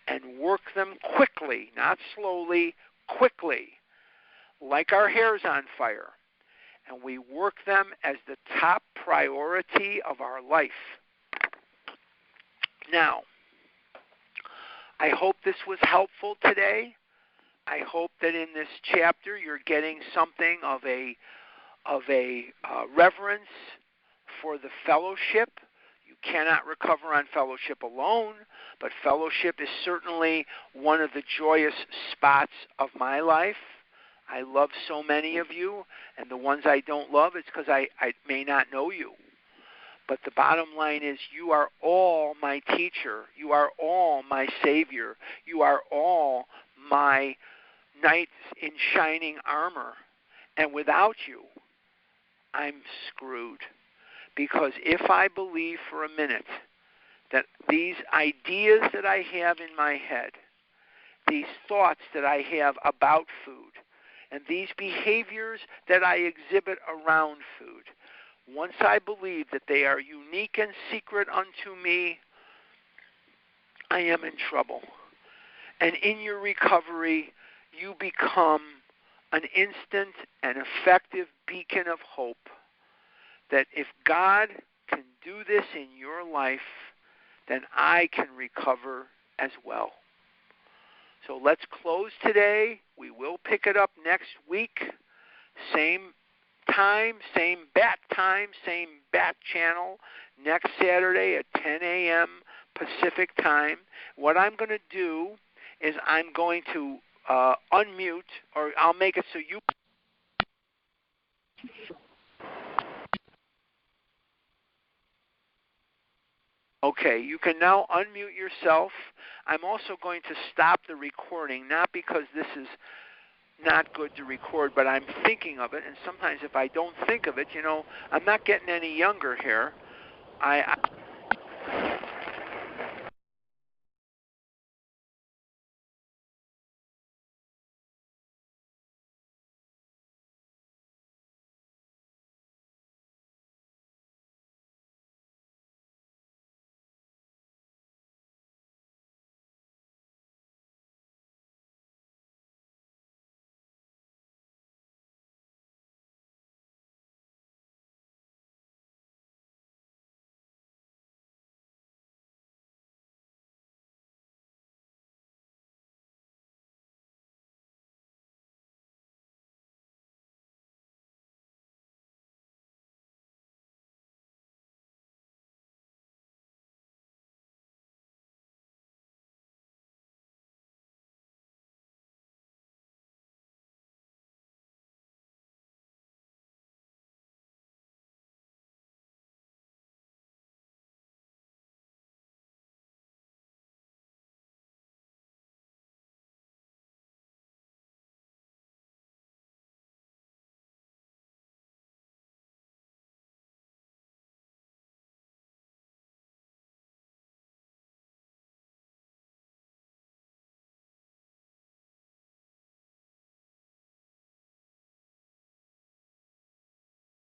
and work them quickly, not slowly, quickly like our hair's on fire, and we work them as the top priority of our life. Now, I hope this was helpful today. I hope that in this chapter you're getting something of a of a uh, reverence for the fellowship. You cannot recover on fellowship alone, but fellowship is certainly one of the joyous spots of my life. I love so many of you, and the ones I don't love, it's because I, I may not know you. But the bottom line is, you are all my teacher. You are all my Savior. You are all my knights in shining armor. And without you, I'm screwed. Because if I believe for a minute that these ideas that I have in my head, these thoughts that I have about food, and these behaviors that I exhibit around food, once I believe that they are unique and secret unto me, I am in trouble. And in your recovery, you become an instant and effective beacon of hope that if God can do this in your life, then I can recover as well. So let's close today. We will pick it up next week. Same time, same bat time, same bat channel next Saturday at 10 a.m. Pacific time. What I'm going to do is I'm going to uh, unmute, or I'll make it so you. Okay, you can now unmute yourself. I'm also going to stop the recording, not because this is not good to record, but I'm thinking of it. And sometimes if I don't think of it, you know, I'm not getting any younger here. I,